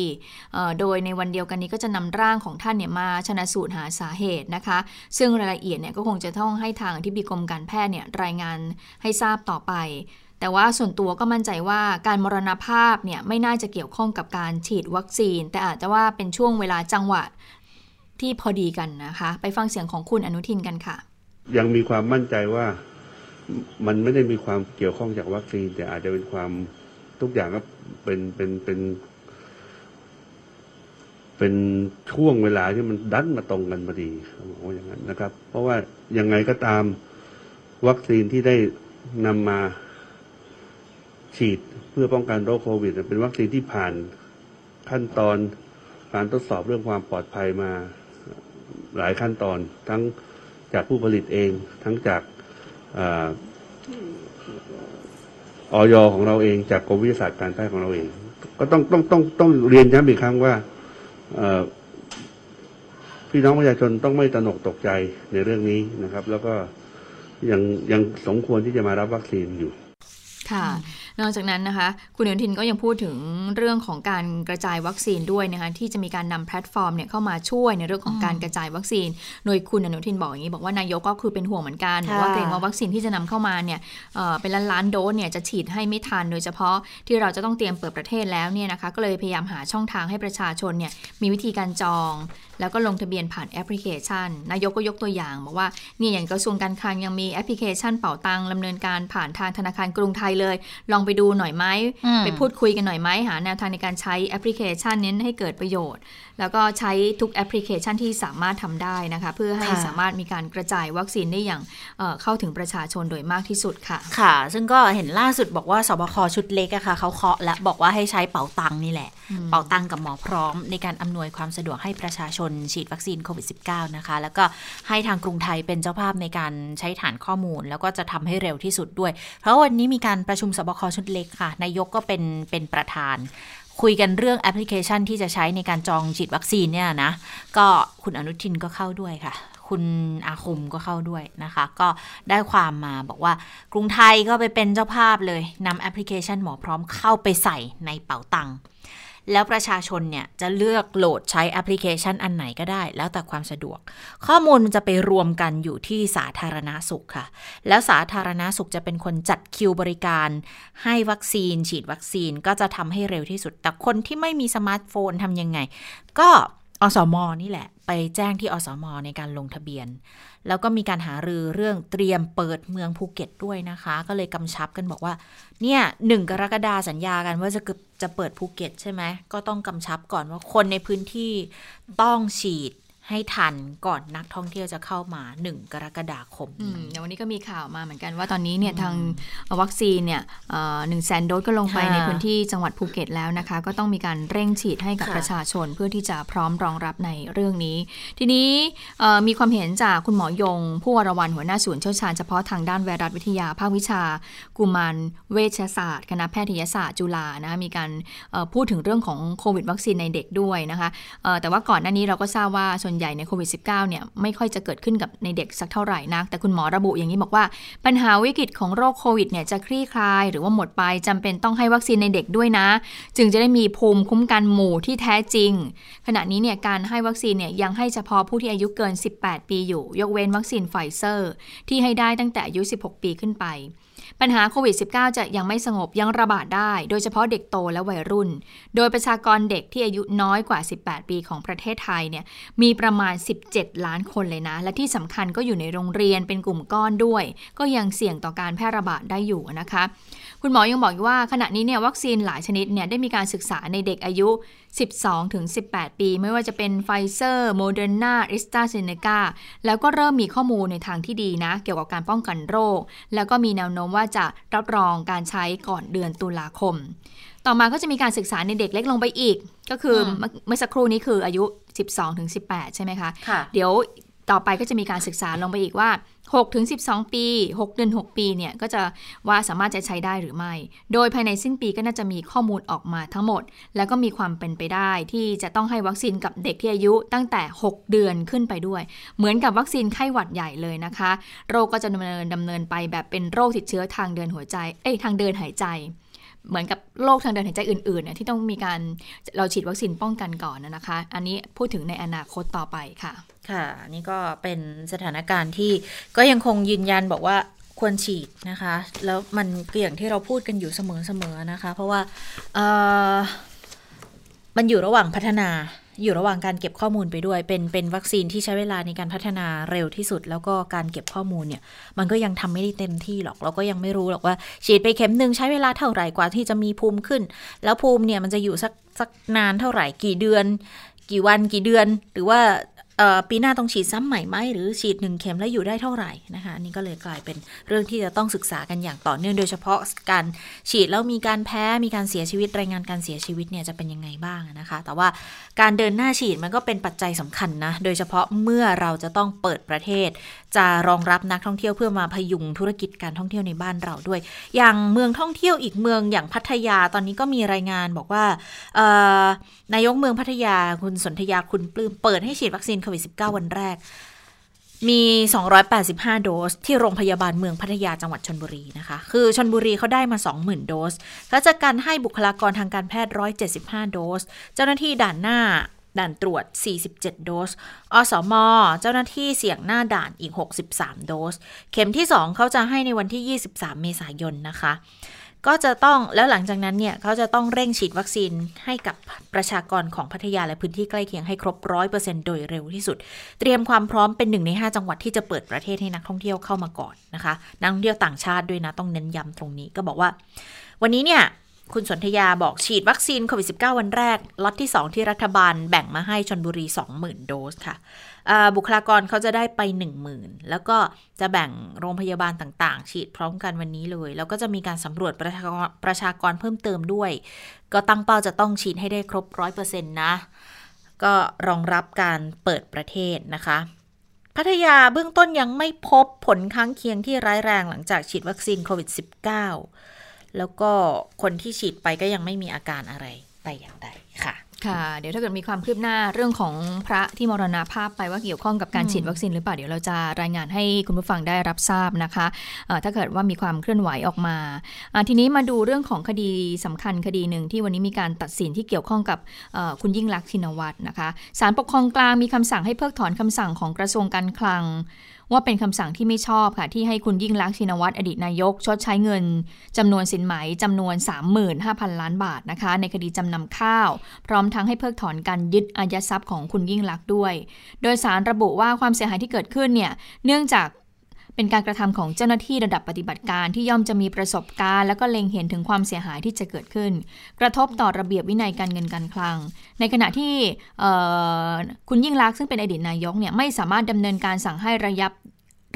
โดยในวันเดียวกันนี้ก็จะนำร่างของท่านเนี่ยมาชนะสูตรหาสาเหตุนะคะ ซึ่งรายละเอียดเนี่ยก็คงจะะต้องให้ทางที่บีกรมการแพทย์เนี่ยรายงานให้ทราบต่อไป แต่ว่าส่วนตัวก็มั่นใจว่าการมรณภาพเนี่ยไม่น่าจะเกี่ยวข้องกับการฉีดวัคซีน แต่อาจจะว่าเป็นช่วงเวลาจังหวะที่พอดีกันนะคะ ไปฟังเสียงของคุณอนุทินกันค่ะ ยังมีความมั่นใจว่ามันไม่ได้มีความเกี่ยวข้องจากวัคซีน แต่อาจจะเป็นความทุกอย่างก็เป็นเป็นเป็น เป็นช่วงเวลาที่มันดันมาตรงกันพอดีผมว่าอย่างนั้นนะครับ เพราะว่ายังไงก็ตามวัคซีนที่ได้นำมาฉีดเพื่อป้องกันโรคโควิด เป็นวัคซีนที่ผ่านขั้นตอนการทดสอบเรื่องความปลอดภัยมาหลายขั้นตอน ทั้งจากผู้ผลิตเอง ทั้งจากออยของเราเอง จากกรมวิทยาศาสตร์การแพทย์ของเราเอง ก็ต้องต้องต้องต้องเรียนย้ำอีกครั้งว่า พี่น้องประชาชนต้องไม่ตระหนกตกใจในเรื่องนี้นะครับ แล้วก็ยังยังสมควรที่จะมารับวัคซีนอยู่ ค่ะ นอกจากนั้นนะคะ คุณอนุทินก็ยังพูดถึงเรื่องของการกระจายวัคซีนด้วยนะคะที่จะมีการนำแพลตฟอร์มเนี่ยเข้ามาช่วยในเรื่องของการกระจายวัคซีน โดยคุณอนุทินบอกอย่างนี้บอกว่านายกก็คือเป็นห่วงเหมือนกันว่าเกรงว่าวัคซีนที่จะนำเข้ามาเนี่ยเป็นล้านล้านโดสเนี่ยจะฉีดให้ไม่ทัน โดยเฉพาะที่เราจะต้องเตรียมเปิดประเทศแล้วเนี่ยนะคะก็เลยพยายามหาช่องทางให้ประชาชนเนี่ยมีวิธีการจอง แล้วก็ลงทะเบียนผ่านแอปพลิเคชัน นายกก็ยกตัวอย่างบอกว่านี่อย่างกระทรวงการคลังยังมีแอปพลิเคชันเป๋าตังดำเนินการผ่านทางธนาคารกรุงไทยเลย ลองไปดูหน่อยไหมไปพูดคุยกันหน่อยไหมหาแนวทางในการใช้แอปพลิเคชันนี้ให้เกิดประโยชน์ แล้วก็ใช้ทุกแอปพลิเคชันที่สามารถทำได้นะคะ เพื่อให้สามารถมีการกระจายวัคซีนได้อย่างเข้าถึงประชาชนโดยมากที่สุดค่ะ ค่ะ ซึ่งก็เห็นล่าสุดบอกว่าศบคชุดเล็กอะค่ะเขาเคาะและบอกว่าให้ใช้เป๋าตังนี่แหละ เป๋าตังกับหมอพร้อม ในการอำนวยความสะดวกให้ประชาชนฉีดวัคซีนโควิด -19 นะคะ แล้วก็ให้ทางกรุงไทยเป็นเจ้าภาพในการใช้ฐานข้อมูล แล้วก็จะทำให้เร็วที่สุดด้วย เพราะวันนี้มีการประชุมสบคชุดเล็กค่ะนายกก็เป็นเป็นประธาน คุยกันเรื่องแอปพลิเคชันที่จะใช้ในการจองฉีดวัคซีนเนี่ยนะ ก็คุณอนุทินก็เข้าด้วยค่ะ คุณอาคมก็เข้าด้วยนะคะ ก็ได้ความมาบอกว่ากรุงไทยก็ไปเป็นเจ้าภาพเลยนำแอปพลิเคชันหมอพร้อมเข้าไปใส่ในเป๋าตังค์ แล้วประชาชนเนี่ยจะเลือกโหลดใช้แอปพลิเคชันอันไหนก็ได้ แล้วแต่ความสะดวก ข้อมูลมันจะไปรวมกันอยู่ที่สาธารณสุขค่ะ แล้วสาธารณสุขจะเป็นคนจัดคิวบริการ ให้วัคซีน ฉีดวัคซีนก็จะทำให้เร็วที่สุด แต่คนที่ไม่มีสมาร์ทโฟนทำยังไง ก็ อสมนี่แหละ ไปแจ้งที่อสมในการลงทะเบียน แล้วก็มีการหารือเรื่องเตรียมเปิดเมืองภูเก็ตด้วยนะคะ ก็เลยกำชับกันบอกว่า เนี่ยหนึ่งกรกฎาสัญญากันว่าจะจะเปิดภูเก็ตใช่ไหมก็ต้องกำชับก่อนว่าคนในพื้นที่ต้องฉีด ให้ทันก่อนนักท่องเที่ยวจะเข้ามา 1 กรกฎาคมอืมวันนี้ก็มีข่าวมาเหมือนกันว่าตอนนี้เนี่ยทางวัคซีนเนี่ยหนึ่งแสนโดสก็ลงไปในพื้นที่จังหวัดภูเก็ตแล้วนะคะ ก็ต้องมีการเร่งฉีดให้กับประชาชนเพื่อที่จะพร้อมรองรับในเรื่องนี้ ทีนี้มีความเห็นจากคุณหมอยง ผู้วรวันหัวหน้าศูนย์เชี่ยวชาญเฉพาะทางด้านไวรัสวิทยาภาควิชา กุมารเวชศาสตร์ คณะแพทยศาสตร์จุฬานะมีการพูดถึงเรื่องของโควิดวัคซีนในเด็กด้วยนะคะแต่ว่าก่อนหน้านี้เราก็ทราบว่าส่วนใหญ่ในโควิด -19 เนี่ยไม่ค่อยจะเกิดขึ้นกับในเด็กสักเท่าไหร่นัก แต่คุณหมอระบุอย่างนี้บอกว่า ปัญหาวิกฤตของโรคโควิดเนี่ยจะคลี่คลาย หรือว่าหมดไปจำเป็นต้องให้วัคซีนในเด็กด้วยนะ จึงจะได้มีภูมิคุ้มกันหมู่ที่แท้จริง ขณะนี้เนี่ยการให้วัคซีนเนี่ยยังให้เฉพาะผู้ที่อายุเกิน 18 ปีอยู่ ยกเว้นวัคซีนไฟเซอร์ ที่ให้ได้ตั้งแต่อายุ 16 ปีขึ้นไป ปัญหาโควิด -19 จะยังไม่สงบยังระบาดได้ โดยเฉพาะเด็กโตและวัยรุ่น โดยประชากรเด็กที่อายุน้อยกว่า 18 ปีของประเทศไทยเนี่ยมีประมาณ 17 ล้านคนเลยนะ และที่สำคัญก็อยู่ในโรงเรียนเป็นกลุ่มก้อนด้วย ก็ยังเสี่ยงต่อการแพร่ระบาดได้อยู่นะคะ คุณหมอยังบอกว่าขณะนี้เนี่ยวัคซีนหลายชนิดเนี่ยได้มีการศึกษาในเด็กอายุ12ถึง18 ปี ไม่ว่าจะเป็นไฟเซอร์โมเดอร์นาแอสตราเซเนกาแล้วก็เริ่มมีข้อมูลในทางที่ดีนะ เกี่ยวกับการป้องกันโรค แล้วก็มีแนวโน้มว่าจะรับรองการใช้ก่อนเดือนตุลาคม ต่อมาก็จะมีการศึกษาในเด็กเล็กลงไปอีก ก็คือเมื่อสักครู่นี้คืออายุ 12ถึง18 ใช่ไหมคะคะเดี๋ยวต่อไปก็จะมีการศึกษาลงไปอีกว่า 6ถึง12 ปี 6 เดือน 6 ปีเนี่ยก็จะว่าสามารถจะใช้ได้หรือไม่ โดยภายในสิ้นปีก็น่าจะมีข้อมูลออกมาทั้งหมด แล้วก็มีความเป็นไปได้ที่จะต้องให้วัคซีนกับเด็กที่อายุตั้งแต่ 6 เดือนขึ้นไปด้วย เหมือนกับวัคซีนไข้หวัดใหญ่เลยนะคะ โรคก็จะดำเนินดำเนินไปแบบเป็นโรคติดเชื้อทางเดินหัวใจ เอ้ยทางเดินหายใจ เหมือนกับโรคทางเดินหายใจอื่นๆเนี่ยที่ต้องมีการเราฉีดวัคซีนป้องกันก่อนนะคะ อันนี้พูดถึงในอนาคตต่อไปค่ะ ค่ะ นี่ก็เป็นสถานการณ์ที่ก็ยังคงยืนยันบอกว่าควรฉีดนะคะ แล้วมันก็อย่างที่เราพูดกันอยู่เสมอๆนะคะ เพราะว่ามันอยู่ระหว่างพัฒนา อยู่ระหว่างการเก็บข้อมูลไปด้วย เป็นเป็นวัคซีนที่ใช้เวลาในการพัฒนาเร็วที่สุด แล้วก็การเก็บข้อมูลเนี่ย มันก็ยังทำไม่ได้เต็มที่หรอก เราก็ยังไม่รู้หรอกว่า ฉีดไปเข็มหนึ่งใช้เวลาเท่าไหร่กว่าที่จะมีภูมิขึ้น แล้วภูมิเนี่ยมันจะอยู่สักสักนานเท่าไหร่กี่เดือน กี่วันกี่เดือน หรือว่า ปีหน้าต้องฉีดซ้ำใหม่ไหมหรือฉีดหนึ่งเข็มแล้วอยู่ได้เท่าไหร่นะคะนนี้ก็เลยกลายเป็นเรื่องที่จะต้องศึกษากันอย่างต่อเนื่องโดยเฉพาะการฉีดแล้วมีการแพ้มีการเสียชีวิตรายงานการเสียชีวิตเนี่ยจะเป็นยังไงบ้างนะคะ แต่ว่าการเดินหน้าฉีดมันก็เป็นปัจจัยสำคัญนะโดยเฉพาะเมื่อเราจะต้องเปิดประเทศ จะรองรับนักท่องเที่ยวเพื่อมาพยุงธุรกิจการท่องเที่ยวในบ้านเราด้วย อย่างเมืองท่องเที่ยวอีกเมืองอย่างพัทยาตอนนี้ก็มีรายงานบอกว่านายกเมืองพัทยาคุณสนธยาคุณปลื้มเปิดให้ฉีดวัคซีนโควิด -19 วันแรก มี 285 โดส ที่โรงพยาบาลเมืองพัทยาจังหวัดชนบุรีนะคะ คือชนบุรีเขาได้มา 20,000 โดสแล้วจากการให้บุคลากรทางการแพทย์ 175 โดส เจ้าหน้าที่ด่านหน้าด่านตรวจ 47 โดส อสม เจ้าหน้าที่เสี่ยงหน้าด่านอีก 63 โดส เข็มที่ 2 เขาจะให้ในวันที่ 23 เมษายนนะคะ ก็จะต้องแล้วหลังจากนั้นเนี่ยเขาจะต้องเร่งฉีดวัคซีนให้กับประชากรของพัทยาและพื้นที่ใกล้เคียงให้ครบร้อยเปอร์เซ็นต์โดยเร็วที่สุด เตรียมความพร้อมเป็นหนึ่งใน 5 จังหวัดที่จะเปิดประเทศให้นักท่องเที่ยวเข้ามาก่อนนะคะ นักท่องเที่ยวต่างชาติด้วยนะต้องเน้นย้ำตรงนี้ก็บอกว่า วันนี้เนี่ย คุณสนธยาบอกฉีดวัคซีนโควิด -19 วันแรกล็อตที่ 2 ที่รัฐบาลแบ่งมาให้ชนบุรี 20,000 โดสค่ะ บุคลากรเขาจะได้ไป 10,000 แล้วก็จะแบ่งโรงพยาบาลต่าง ๆ ฉีดพร้อมกันวันนี้เลย แล้วก็จะมีการสำรวจประชากรประชากรเพิ่มเติมด้วย ก็ตั้งเป้าจะต้องฉีดให้ได้ครบ 100%นะ ก็รองรับการเปิดประเทศนะคะพัทยาเบื้องต้นยังไม่พบผลข้างเคียงที่ร้ายแรงหลังจากฉีดวัคซีนโควิด -19 แล้วก็คนที่ฉีดไปก็ยังไม่มีอาการอะไรแต่อย่างใดค่ะ ค่ะ เดี๋ยวถ้าเกิดมีความคืบหน้าเรื่องของพระที่มรณาภาพไปว่าเกี่ยวข้องกับการฉีดวัคซีนหรือเปล่าเดี๋ยวเราจะรายงานให้คุณผู้ฟังได้รับทราบนะคะถ้าเกิดว่ามีความเคลื่อนไหวออกมา ทีนี้มาดูเรื่องของคดีสำคัญคดีหนึ่งที่วันนี้มีการตัดสินที่เกี่ยวข้องกับคุณยิ่งลักษณ์ชินวัตรนะคะศาลปกครองกลางมีคำสั่งให้เพิกถอนคำสั่งของกระทรวงการคลัง ว่าเป็นคำสั่งที่ไม่ชอบค่ะ ที่ให้คุณยิ่งลักษณ์ชินวัตรอดีตนายก ชดใช้เงินจำนวนสินไหมจำนวน 35,000 ล้านบาทนะคะ ในคดีจำนำข้าว พร้อมทั้งให้เพิกถอนการยึดอายัดทรัพย์ของคุณยิ่งลักษณ์ด้วย โดยสารระบุว่าความเสียหายที่เกิดขึ้นเนี่ยเนื่องจาก เป็นการกระทำของเจ้าหน้าที่ระดับปฏิบัติการที่ย่อมจะมีประสบการณ์ แล้วก็เล็งเห็นถึงความเสียหายที่จะเกิดขึ้น กระทบต่อระเบียบวินัยการเงินการคลัง ในขณะที่คุณยิ่งรักซึ่งเป็นอดีตนายกเนี่ยไม่สามารถดำเนินการสั่งให้ระยับ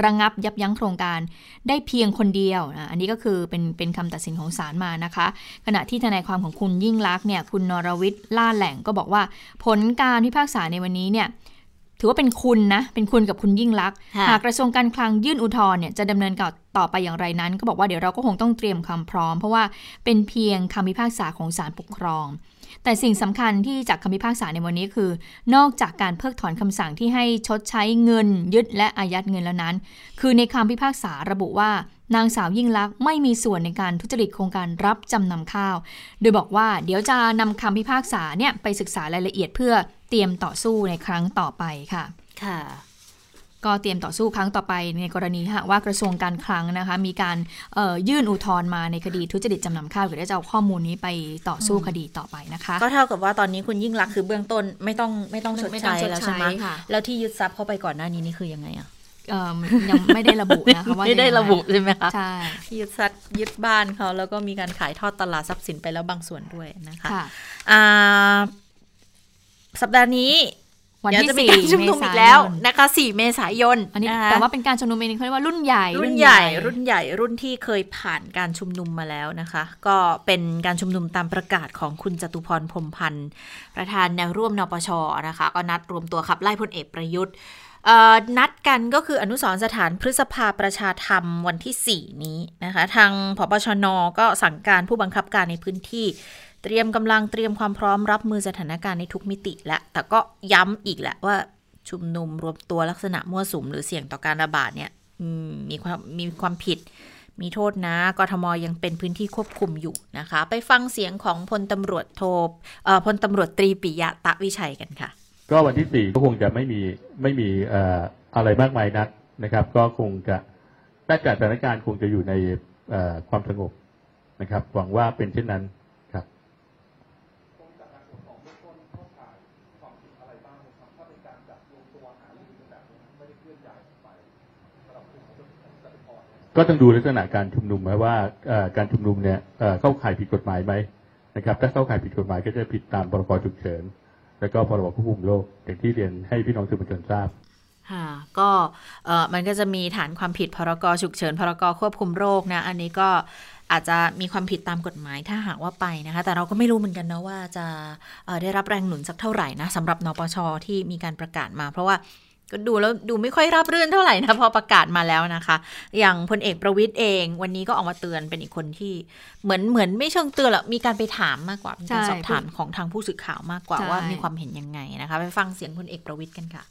ระงับยับยั้งโครงการได้เพียงคนเดียวนะอันนี้ก็คือเป็นเป็นคำตัดสินของศาลมานะคะ ขณะที่ทนายความของคุณยิ่งลักษณ์เนี่ยคุณนรวิทย์ล่าแหล่งก็บอกว่า ผลการพิพากษาในวันนี้เนี่ย ถือว่าเป็นคุณนะ เป็นคุณกับคุณยิ่งลักษณ์หากกระทรวงการคลังยื่นอุทธรณ์เนี่ยจะดำเนินการต่อไปอย่างไรนั้น ก็บอกว่าเดี๋ยวเราก็คงต้องเตรียมคำพร้อม เพราะว่าเป็นเพียงคำพิพากษาของศาลปกครอง แต่สิ่งสำคัญที่จากคำพิพากษาในวันนี้คือ นอกจากการเพิกถอนคำสั่งที่ให้ชดใช้เงิน ยึดและอายัดเงินแล้วนั้น คือในคำพิพากษาระบุว่า นางสาวยิ่งลักษณ์ไม่มีส่วนในการทุจริตโครงการรับจำนำข้าว โดยบอกว่าเดี๋ยวจะนำคำพิพากษาเนี่ยไปศึกษารายละเอียดเพื่อเตรียมต่อสู้ในครั้งต่อไปค่ะ ค่ะ ก็เตรียมต่อสู้ครั้งต่อไปในกรณีหากว่ากระทรวงการคลังนะคะ มีการยื่นอุทธรณ์มาในคดีทุจริตจำนำข้าวเดี๋ยวจะเอาข้อมูลนี้ไปต่อสู้คดีต่อไปนะคะ ก็เท่ากับว่าตอนนี้คุณยิ่งรักคือเบื้องต้นไม่ต้องไม่ต้องชดใช้แล้วใช่ไหมแล้วที่ยึดทรัพย์เข้าไปก่อนหน้านี้นี่คือยังไงอะ ยังไม่ได้ระบุนะคะว่าไม่ได้ระบุใช่ไหมคะใช่ยึดทรัพย์ยึดบ้านเขาแล้วก็มีการขายทอดตลาดทรัพย์สินไปแล้วบางส่วนด้วยนะคะสัปดาห์นี้วันที่สี่ชุมนุมอีกแล้วนะคะสี่เมษายนอันนี้แต่ว่าเป็นการชุมนุมเองเขาเรียกว่ารุ่นใหญ่ รุ่นใหญ่ รุ่นใหญ่ รุ่นที่เคยผ่านการชุมนุมมาแล้วนะคะ ก็เป็นการชุมนุมตามประกาศของคุณจตุพรพรมพันธ์ประธานแนวร่วมนปชนะคะ ก็นัดรวมตัวขับไล่พลเอกประยุทธ์ นัดกันก็คืออนุสรสถานพฤษภาประชาธรรมวันที่ 4 นี้นะคะ ทางพบชนก็สั่งการผู้บังคับการในพื้นที่ เตรียมกำลังเตรียมความพร้อมรับมือสถานการณ์ในทุกมิติและ แต่ก็ย้ำอีกแหละว่าชุมนุมรวมตัวลักษณะมั่วสุมหรือเสี่ยงต่อการระบาดเนี่ยมีความมีความผิด มีโทษนะกทมยังเป็นพื้นที่ควบคุมอยู่นะคะ ไปฟังเสียงของพลตำรวจโทพลตำรวจตรีปิยะตะวิชัยกันค่ะ ก็วันที่สี่ก็คงจะไม่มีไม่มีอะไรมากมายนักนะครับ ก็คงจะด้านการสถานการณ์คงจะอยู่ในความสงบนะครับ หวังว่าเป็นเช่นนั้นครับก็ต้องดูลักษณะการชุมนุมว่าการชุมนุมเนี่ยเข้าข่ายผิดกฎหมายไหมนะครับ ถ้าเข้าข่ายผิดกฎหมายก็จะผิดตามพรกฉุกเฉิน แล้วก็พรบควบคุมโรคอย่างที่เรียนให้พี่น้องสื่อมวลชนทราบค่ะก็มันก็จะมีฐานความผิดพรกฉุกเฉินพรกควบคุมโรคนะ อันนี้ก็อาจจะมีความผิดตามกฎหมายถ้าหากว่าไปนะคะ แต่เราก็ไม่รู้เหมือนกันนะว่าจะได้รับแรงหนุนสักเท่าไหร่นะสำหรับนปชที่มีการประกาศมา เพราะว่า ก็ดูแล้วดูไม่ค่อยราบรื่นเท่าไหร่นะพอประกาศมาแล้วนะคะ อย่างพลเอกประวิทย์เองวันนี้ก็ออกมาเตือนเป็นอีกคนที่เหมือนเหมือนไม่เชิงเตือนหรอกมีการไปถามมากกว่าการสอบถามของทางผู้สื่อข่าวมากกว่าว่ามีความเห็นยังไงนะคะไปฟังเสียงพลเอกประวิทย์กันค่ะ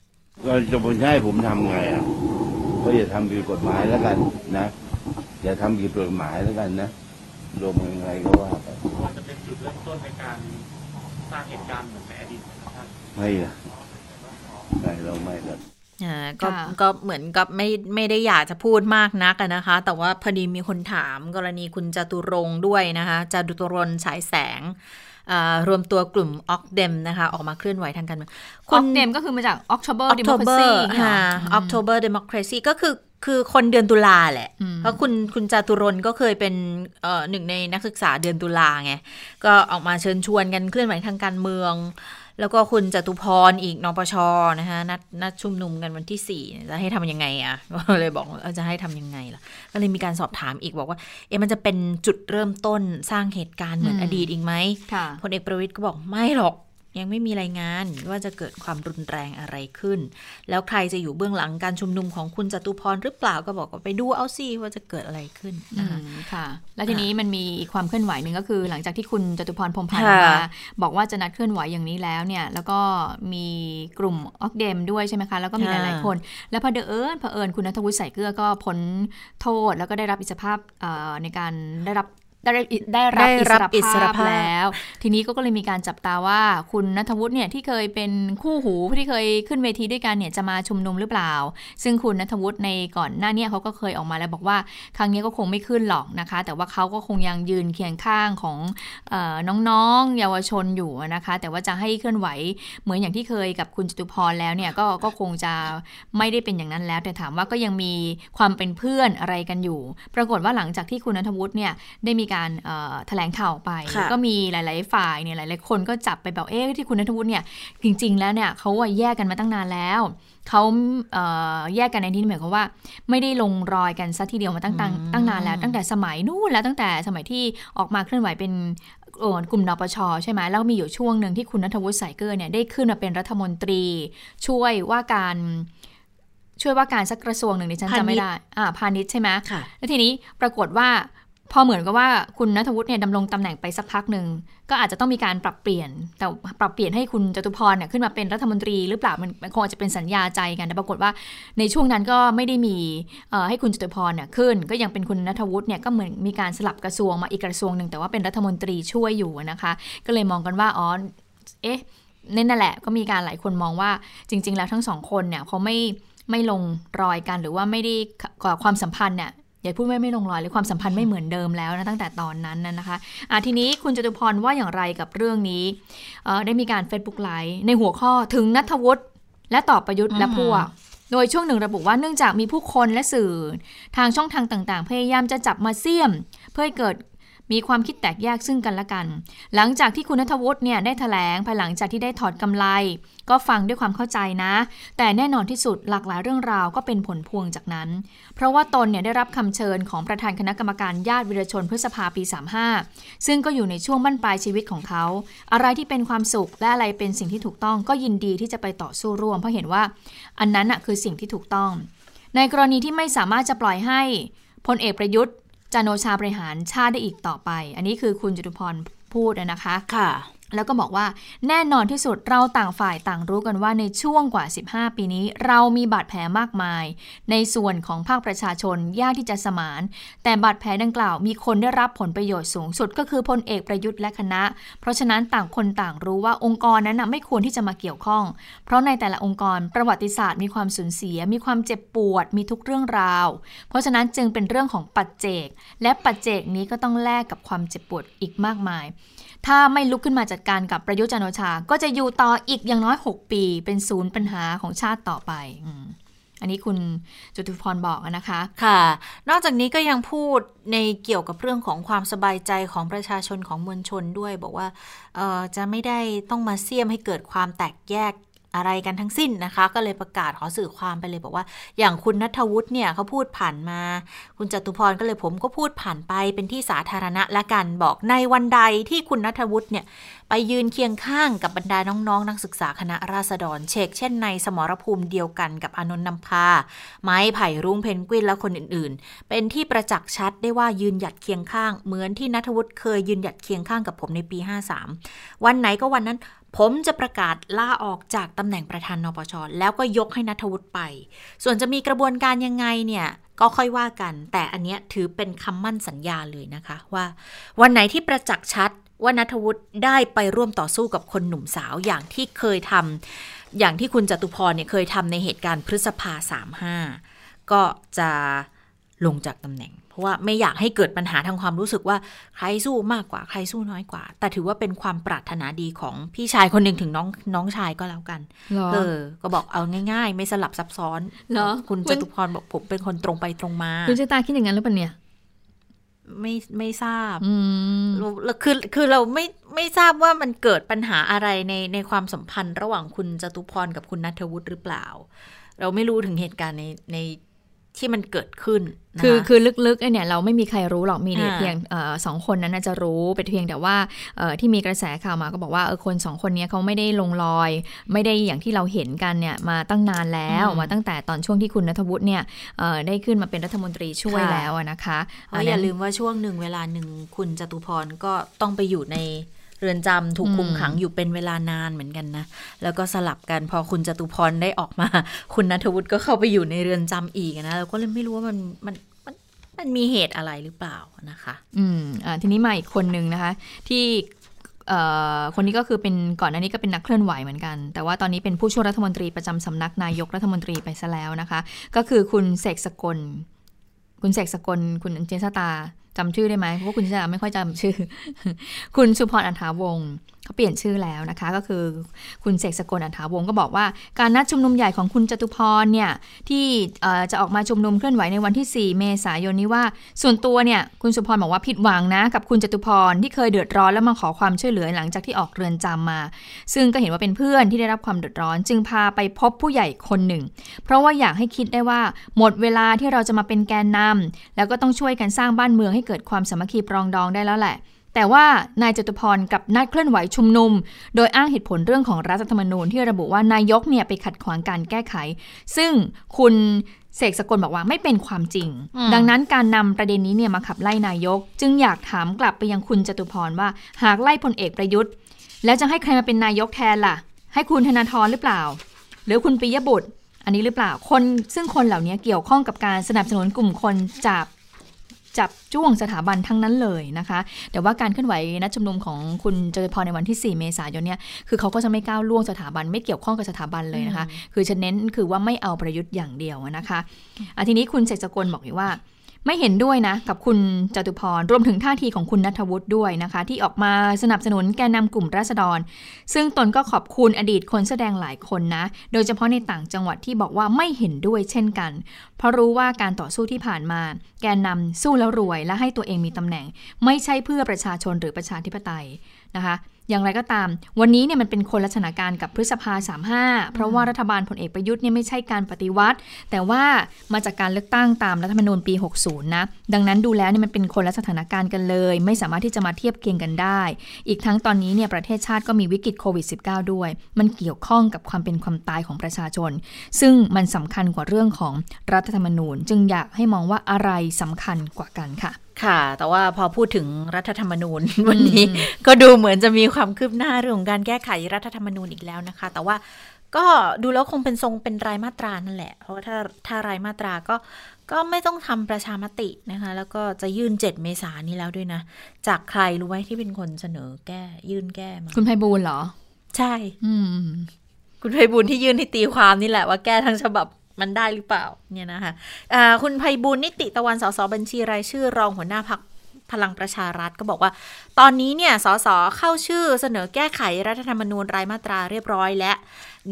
ก็จะผมให้ผมทำไงอะก็อย่าทำผิดกฎหมายแล้วกันนะอย่าทำผิดกฎหมายแล้วกันนะรวมยังไงก็ว่าไปว่าจะเป็นจุดเริ่มต้นในการสร้างเหตุการณ์เหมือนในอดีตไม่ละ ไม่เราไม่ละก็ก็เหมือนกับไม่ไม่ได้อยากจะพูดมากนักนะคะ แต่ว่าพอดีมีคนถามกรณีคุณจตุรงด้วยนะคะจตุรนฉายแสงรวมตัวกลุ่มออกเดมนะคะ ออกมาเคลื่อนไหวทางการเมืองออกเดมก็คือมาจาก October Democracy ค่ะ October Democracy ก็คือคือคนเดือนตุลาแหละ เพราะคุณคุณจตุรนก็เคยเป็นหนึ่งในนักศึกษาเดือนตุลาไง ก็ออกมาเชิญชวนกันเคลื่อนไหวทางการเมือง แล้วก็คุณจตุพรอีกนปชนะคะนัดนัดชุมนุมกันวันที่สี่จะให้ทำยังไงอะ่ะก็เลยบอกจะให้ทำยังไงล่ะก็เลยมีการสอบถามอีกบอกว่า เอ๊ะมันจะเป็นจุดเริ่มต้นสร้างเหตุการณ์เหมือนอดีตอีกไหมพลเอกประวิตยก็บอกไม่หรอก ยังไม่มีรายงานว่าจะเกิดความรุนแรงอะไรขึ้น แล้วใครจะอยู่เบื้องหลังการชุมนุมของคุณจตุพรหรือเปล่าก็บอกว่าไปดูเอาซิว่าจะเกิดอะไรขึ้นนะคะค่ะ แล้วทีนี้มันมีความเคลื่อนไหวหนึ่งก็คือ หลังจากที่คุณจตุพรพรมพันธ์มาบอกว่าจะนัดเคลื่อนไหวอย่างนี้แล้วเนี่ย แล้วก็มีกลุ่มออกเดมด้วยใช่ไหมคะแล้วก็มีหลายๆคน แล้วพอเดอเอิญพอเอิญคุณนัทวุฒิใส่เกลือก็พ้นโทษแล้วก็ได้รับอิสรภาพในการได้รับ ได้รับได้รับได้อิรัสบรอิสรภาพภาพแล้ว ทีนี้ก็ก็เลยมีการจับตาว่าคุณนัทวุฒิเนี่ยที่เคยเป็นคู่หูที่เคยขึ้นเวทีด้วยกันเนี่ยจะมาชุมนุมหรือเปล่า ซึ่งคุณนัทวุฒิในก่อนหน้าเนี้เขาก็เคยออกมาแล้วบอกว่า ครั้งนี้ก็คงไม่ขึ้นหรอกนะคะ แต่ว่าเขาก็คงยังยืนเคียงข้างของเออน้องๆ เยาวชนอยู่นะคะ แต่ว่าจะให้เคลื่อนไหวเหมือนอย่างที่เคยกับคุณจตุพรแล้วเนี่ยก็ก็คงจะไม่ได้เป็นอย่างนั้นแล้ว แต่ถามว่าก็ยังมีความเป็นเพื่อนอะไรกันอยู่ ปรากฏว่าหลังจากที่คุณนัทวุฒิเนี่ยได้มีการเอ่อแถลงข่าวไปค่ะก็มีหลาย ๆ ฝ่ายเนี่ยหลาย ๆ คนก็จับไปแบบเอ๊ะที่คุณนัทวุฒิเนี่ยจริง ๆ แล้วเนี่ยเขาอะแยกกันมาตั้งนานแล้วเขาเอ่อแยกกันในที่นี้หมายความว่า ไม่ได้ลงรอยกันซะทีเดียวมาตั้งตั้งตั้งนานแล้ว ตั้งแต่สมัยนู่นแล้วตั้งแต่สมัยที่ออกมาเคลื่อนไหวเป็นเอ่อกลุ่มนปชใช่ไหมแล้วมีอยู่ช่วงหนึ่งที่คุณนัทวุฒิสายเกลือเนี่ยได้ขึ้นมาเป็นรัฐมนตรี ช่วยว่าการช่วยว่าการสักกระทรวงหนึ่งดิฉันจำไม่ได้ อ่าพาณิชย์ใช่ไหมค่ะแล้วทีนี้ปรากฏว่า พอเหมือนกับว่าคุณนัทวุฒิเนี่ยดำรงตำแหน่งไปสักพักหนึ่งก็อาจจะต้องมีการปรับเปลี่ยน แต่ปรับเปลี่ยนให้คุณจตุพรเนี่ยขึ้นมาเป็นรัฐมนตรีหรือเปล่ามันคงอาจจะเป็นสัญญาใจกันแต่ปรากฏว่าในช่วงนั้นก็ไม่ได้มีให้คุณจตุพรเนี่ยขึ้น ก็ยังเป็นคุณนัทวุฒิเนี่ยก็เหมือนมีการสลับกระทรวงมาอีกกระทรวงหนึ่งแต่ว่าเป็นรัฐมนตรีช่วยอยู่นะคะ ก็เลยมองกันว่าอ๋อเอ๊ะนั่นแหละก็มีการหลายคนมองว่าจริง ๆ แล้วทั้งสองคนเนี่ยเขาไม่ไม่ลงรอยกันหรือว่าไม่ได้ความสัมพันธ์เนี่ย อย่าพูดไม่ไม่ลงรอยเลยความสัมพันธ์ไม่เหมือนเดิมแล้วนะตั้งแต่ตอนนั้นนะนะคะอะทีนี้คุณจตุพรว่าอย่างไรกับเรื่องนี้เอ่อได้มีการ Facebook ไลฟ์ในหัวข้อถึงนัทวุฒิและต่อประยุทธ์และพวกโดยช่วงหนึ่งระบุว่าเนื่องจากมีผู้คนและสื่อ ทางช่องทางต่างๆ พยายามจะจับมาเสี่ยม เพื่อให้เกิด มีความคิดแตกแยกซึ่งกันและกัน หลังจากที่คุณนัทวุฒิเนี่ยได้แถลงภายหลังจากที่ได้ถอดกำไร ก็ฟังด้วยความเข้าใจนะ แต่แน่นอนที่สุดหลากหลายเรื่องราวก็เป็นผลพวงจากนั้น เพราะว่าตนเนี่ยได้รับคำเชิญของประธานคณะกรรมการญาติวิรชนพฤษภาปี 35 ซึ่งก็อยู่ในช่วงบั้นปลายชีวิตของเขา อะไรที่เป็นความสุขและอะไรเป็นสิ่งที่ถูกต้องก็ยินดีที่จะไปต่อสู้ร่วม เพราะเห็นว่าอันนั้นน่ะคือสิ่งที่ถูกต้อง ในกรณีที่ไม่สามารถจะปล่อยให้พลเอกประยุทธ์ จันโอชาบริหารชาติได้อีกต่อไป อันนี้คือคุณจตุพรพูดนะคะ ค่ะ แล้วก็บอกว่าแน่นอนที่สุดเราต่างฝ่ายต่างรู้กันว่าในช่วงกว่า 15 ปีนี้ เรามีบาดแผลมากมาย ในส่วนของภาคประชาชนยากที่จะสมาน แต่บาดแผลดังกล่าวมีคนได้รับผลประโยชน์สูงสุดก็คือพลเอกประยุทธ์และคณะ เพราะฉะนั้นต่างคนต่างรู้ว่าองค์กรนั้นไม่ควรที่จะมาเกี่ยวข้อง เพราะในแต่ละองค์กรประวัติศาสตร์มีความสูญเสีย มีความเจ็บปวด มีทุกเรื่องราว เพราะฉะนั้นจึงเป็นเรื่องของปัจเจก และปัจเจกนี้ก็ต้องแลกกับความเจ็บปวดอีกมากมาย ถ้าไม่ลุกขึ้นมาจัดการกับประยุทธ์จันโอชา ก็จะอยู่ต่ออีกอย่างน้อย 6 ปี เป็นศูนย์ปัญหาของชาติต่อไปอันนี้คุณจตุพรบอกนะคะ ค่ะ นอกจากนี้ก็ยังพูดในเกี่ยวกับเรื่องของความสบายใจของประชาชนของมวลชนด้วย บอกว่าจะไม่ได้ต้องมาเสี่ยมให้เกิดความแตกแยก อะไรกันทั้งสิ้นนะคะ ก็เลยประกาศขอสื่อความไปเลยบอกว่า อย่างคุณนัทวุฒิเนี่ยเขาพูดผ่านมา คุณจตุพรก็เลยผมก็พูดผ่านไปเป็นที่สาธารณะละกันบอกในวันใดที่คุณนัทวุฒิเนี่ยไปยืนเคียงข้างกับบรรดาน้องๆ นักศึกษาคณะราษฎรเชกเช่นในสมรภูมิเดียวกันกับอนนท์นำพา ไม้ไผ่รุ้งเพนกวินและคนอื่นๆ เป็นที่ประจักษ์ชัดได้ว่ายืนหยัดเคียงข้าง เหมือนที่นัทวุฒิเคยยืนหยัดเคียงข้างกับผมในปี 53 วันไหนก็วันนั้น ผมจะประกาศลาออกจากตำแหน่งประธานนปช แล้วก็ยกให้นัทวุฒิไป ส่วนจะมีกระบวนการยังไงเนี่ยก็ค่อยว่ากัน แต่อันเนี้ยถือเป็นคำมั่นสัญญาเลยนะคะว่า วันไหนที่ประจักษ์ชัดว่านัทวุฒิได้ไปร่วมต่อสู้กับคนหนุ่มสาวอย่างที่เคยทำอย่างที่คุณจตุพรเนี่ยเคยทำในเหตุการณ์พฤษภาสามห้าก็จะลงจากตำแหน่ง เพราะว่าไม่อยากให้เกิดปัญหาทางความรู้สึกว่าใครสู้มากกว่าใครสู้น้อยกว่า แต่ถือว่าเป็นความปรารถนาดีของพี่ชายคนหนึ่งถึงน้องน้องชายก็แล้วกันเหรอเออ ก็บอกเอาง่าย ๆ ไม่สลับซับซ้อนเหรอคุณคุจณตุพรบอกผมเป็นคนตรงไปตรงมาคุณชะตาคิดอย่างนั้นหรือเปล่าเนี่ยไม่ไม่ทราบอืมเราคือคือเราไม่ไม่ทราบว่ามันเกิดปัญหาอะไรในในความสัมพันธ์ ระหว่างคุณจตุพรกับคุณนัทวุฒิหรือเปล่า เราไม่รู้ถึงเหตุการณ์ในใน ที่มันเกิดขึ้นนะะคือคือลึกๆไอเนี่ยเราไม่มีใครรู้หรอกมีเนี่ยอ่าเพียงเอ่อสองคนนั้นน่าจะรู้เป็นเพียงแต่ว่าเอ่อที่มีกระแสข่าวมาก็บอกว่าเออคนสองคนเนี้ยเขาไม่ได้ลงรอย ไม่ได้อย่างที่เราเห็นกันเนี่ยมาตั้งนานแล้วมาตั้งแต่ตอนช่วงที่คุณนัทวุฒิเนี่ยเอ่อได้ขึ้นมาเป็นรัฐมนตรีช่วยแล้วอะนะคะเพราะอย่าลืมว่าช่วงหนึ่งเวลาหนึ่งคุณจตุพรก็ต้องไปอยู่ใน เรือนจำถูกคุมขังอยู่เป็นเวลานานเหมือนกันนะ แล้วก็สลับกันพอคุณจตุพรได้ออกมา คุณนัทวุฒิก็เข้าไปอยู่ในเรือนจำอีกนะเราก็เลยไม่รู้ว่ามันมันมันมันมีเหตุอะไรหรือเปล่านะคะ อืมอ่าทีนี้มาอีกคนหนึ่งนะคะ ที่เอ่อคนนี้ก็คือเป็นก่อนหน้านี้ก็เป็นนักเคลื่อนไหวเหมือนกัน แต่ว่าตอนนี้เป็นผู้ช่วยรัฐมนตรีประจำสำนักนายกรัฐมนตรีไปซะแล้วนะคะ ก็คือคุณเสกสกล คุณเสกสกล คุณเจนสตา จำชื่อได้ไหมเพราะว่าคุณเจนสตาไม่ค่อยจำชื่อ คุณสุพรอันถาวงศ์ เขาเปลี่ยนชื่อแล้วนะคะก็คือคุณเสกสกลอันถาวงก็บอกว่า การนัดชุมนุมใหญ่ของคุณจตุพรเนี่ยที่จะออกมาชุมนุมเคลื่อนไหวในวันที่ 4 เมษายนนี้ว่า ส่วนตัวเนี่ยคุณสุพรบอกว่าผิดหวังนะกับคุณจตุพรที่เคยเดือดร้อนแล้วมาขอความช่วยเหลือหลังจากที่ออกเรือนจำมา ซึ่งก็เห็นว่าเป็นเพื่อนที่ได้รับความเดือดร้อน จึงพาไปพบผู้ใหญ่คนหนึ่ง เพราะว่าอยากให้คิดได้ว่าหมดเวลาที่เราจะมาเป็นแกนนำแล้วก็ต้องช่วยกันสร้างบ้านเมืองให้เกิดความสามัคคีปรองดองได้แล้วแหละ แต่ว่านายจตุพรกับนัดเคลื่อนไหวชุมนุม โดยอ้างเหตุผลเรื่องของรัฐธรรมนูญที่ระบุว่านายกเนี่ยไปขัดขวางการแก้ไข ซึ่งคุณเสกสกลบอกว่าไม่เป็นความจริงอืมดังนั้นการนำประเด็นนี้เนี่ยมาขับไล่นายก จึงอยากถามกลับไปยังคุณจตุพรว่าหากไล่พลเอกประยุทธ์ แล้วจะให้ใครมาเป็นนายกแทนล่ะ ให้คุณธนาธรหรือเปล่า หรือคุณปิยบุตรอันนี้หรือเปล่าคนซึ่งคนเหล่านี้เกี่ยวข้องกับการสนับสนุนกลุ่มคนจับ จับจ้วงสถาบันทั้งนั้นเลยนะคะ แต่ว่าการเคลื่อนไหวนัดชุมนุมของคุณจตุพรในวันที่ 4 เมษายนเนี่ยคือเขาก็จะไม่ก้าวล่วงสถาบันไม่เกี่ยวข้องกับสถาบันเลยนะคะ คือจะเน้นคือว่าไม่เอาประยุทธ์อย่างเดียวนะคะอะทีนี้คุณเสกสกลบอกอยู่ว่า ไม่เห็นด้วยนะกับคุณจตุพรรวมถึงท่าทีของคุณนัทวุฒิด้วยนะคะ ที่ออกมาสนับสนุนแกนนำกลุ่มราษฎร ซึ่งตนก็ขอบคุณอดีตคนแสดงหลายคนนะ โดยเฉพาะในต่างจังหวัดที่บอกว่าไม่เห็นด้วยเช่นกัน เพราะรู้ว่าการต่อสู้ที่ผ่านมา แกนนำสู้แล้วรวย และให้ตัวเองมีตำแหน่ง ไม่ใช่เพื่อประชาชนหรือประชาธิปไตยนะคะ อย่างไรก็ตาม วันนี้เนี่ยมันเป็นคนละสถานการณ์กับพฤษภา 35 เพราะว่ารัฐบาลพลเอกประยุทธ์เนี่ยไม่ใช่การปฏิวัติ แต่ว่ามาจากการเลือกตั้งตามรัฐธรรมนูญปี 60 นะ ดังนั้นดูแล้วเนี่ยมันเป็นคนละสถานการณ์กันเลย ไม่สามารถที่จะมาเทียบเคียงกันได้ อีกทั้งตอนนี้เนี่ยประเทศชาติก็มีวิกฤตโควิด -19 ด้วย มันเกี่ยวข้องกับความเป็นความตายของประชาชน ซึ่งมันสำคัญกว่าเรื่องของรัฐธรรมนูญ จึงอยากให้มองว่าอะไรสำคัญกว่ากันค่ะ ค่ะ แต่ว่าพอพูดถึงรัฐธรรมนูญวันนี้ก็ดูเหมือนจะมีความคืบหน้าเรื่องของการแก้ไขรัฐธรรมนูญอีกแล้วนะคะ แต่ว่าก็ดูแล้วคงเป็นทรงเป็นรายมาตรานั่นแหละ เพราะว่าถ้าถ้ารายมาตราก็ก็ไม่ต้องทำประชามตินะคะ แล้วก็จะยื่น 7 เมษายนนี้แล้วด้วยนะ จากใครรู้ไหมที่เป็นคนเสนอแก้ยื่นแก้มาคุณไพบูลย์เหรอ ใช่ อืม คุณไพบุญที่ยื่นให้ตีความนี่แหละว่าแก้ทั้งฉบับ มันได้หรือเปล่าเนี่ยนะคะคุณไพบุญนิติตะวันสสบัญชีรายชื่อรองหัวหน้าพักพลังประชารัฐก็บอกว่า ตอนนี้เนี่ยสสเข้าชื่อเสนอแก้ไขรัฐธรรมนูญรายมาตราเรียบร้อยแล้ว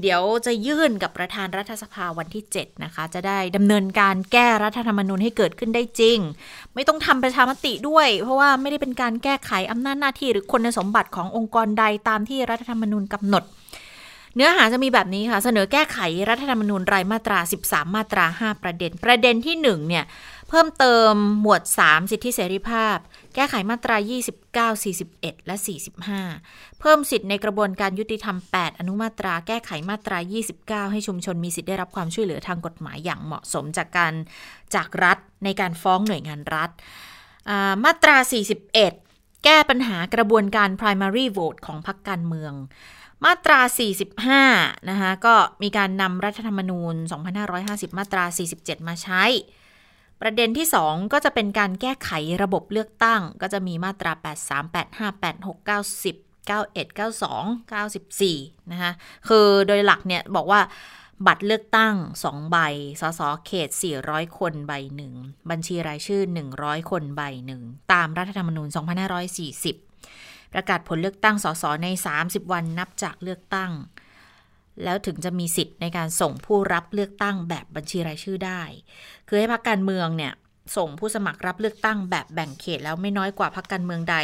เดี๋ยวจะยื่นกับประธานรัฐสภาวันที่ 7 นะคะ จะได้ดำเนินการแก้รัฐธรรมนูญให้เกิดขึ้นได้จริง ไม่ต้องทำประชามติด้วย เพราะว่าไม่ได้เป็นการแก้ไขอำนาจหน้าที่หรือคุณสมบัติขององค์กรใดตามที่รัฐธรรมนูญกำหนด เนื้อหาจะมีแบบนี้ค่ะ เสนอแก้ไขรัฐธรรมนูญรายมาตรา 13 มาตรา 5 ประเด็น ประเด็นที่ 1 เนี่ย เพิ่มเติมหมวด 3 สิทธิเสรีภาพ แก้ไขมาตรา 29 41 และ 45 เพิ่มสิทธิในกระบวนการยุติธรรม 8 อนุมาตรา แก้ไขมาตรา 29 ให้ชุมชนมีสิทธิได้รับความช่วยเหลือทางกฎหมายอย่างเหมาะสมจากการจากรัฐในการฟ้องหน่วยงานรัฐ มาตรา 41 แก้ปัญหากระบวนการ primary vote ของพรรคการเมือง มาตรา 45 นะคะก็มีการนำรัฐธรรมนูญ 2550 มาตรา 47 มาใช้ ประเด็นที่ 2 ก็จะเป็นการแก้ไขระบบเลือกตั้ง ก็จะมีมาตรา 83 85 86 90 91 92 94 นะคะคือโดยหลักเนี่ยบอกว่าบัตรเลือกตั้ง 2 ใบ สส เขต 400 คนใบหนึ่ง บัญชีรายชื่อ 100 คนใบหนึ่ง ตามรัฐธรรมนูญ 2540 ประกาศผลเลือกตั้งสสใน 30 วันนับจากเลือกตั้ง แล้วถึงจะมีสิทธิ์ในการส่งผู้รับเลือกตั้งแบบบัญชีรายชื่อได้ คือให้พรรคการเมืองเนี่ยส่งผู้สมัครรับเลือกตั้งแบบแบ่งเขตแล้วไม่น้อยกว่าพรรคการเมืองใด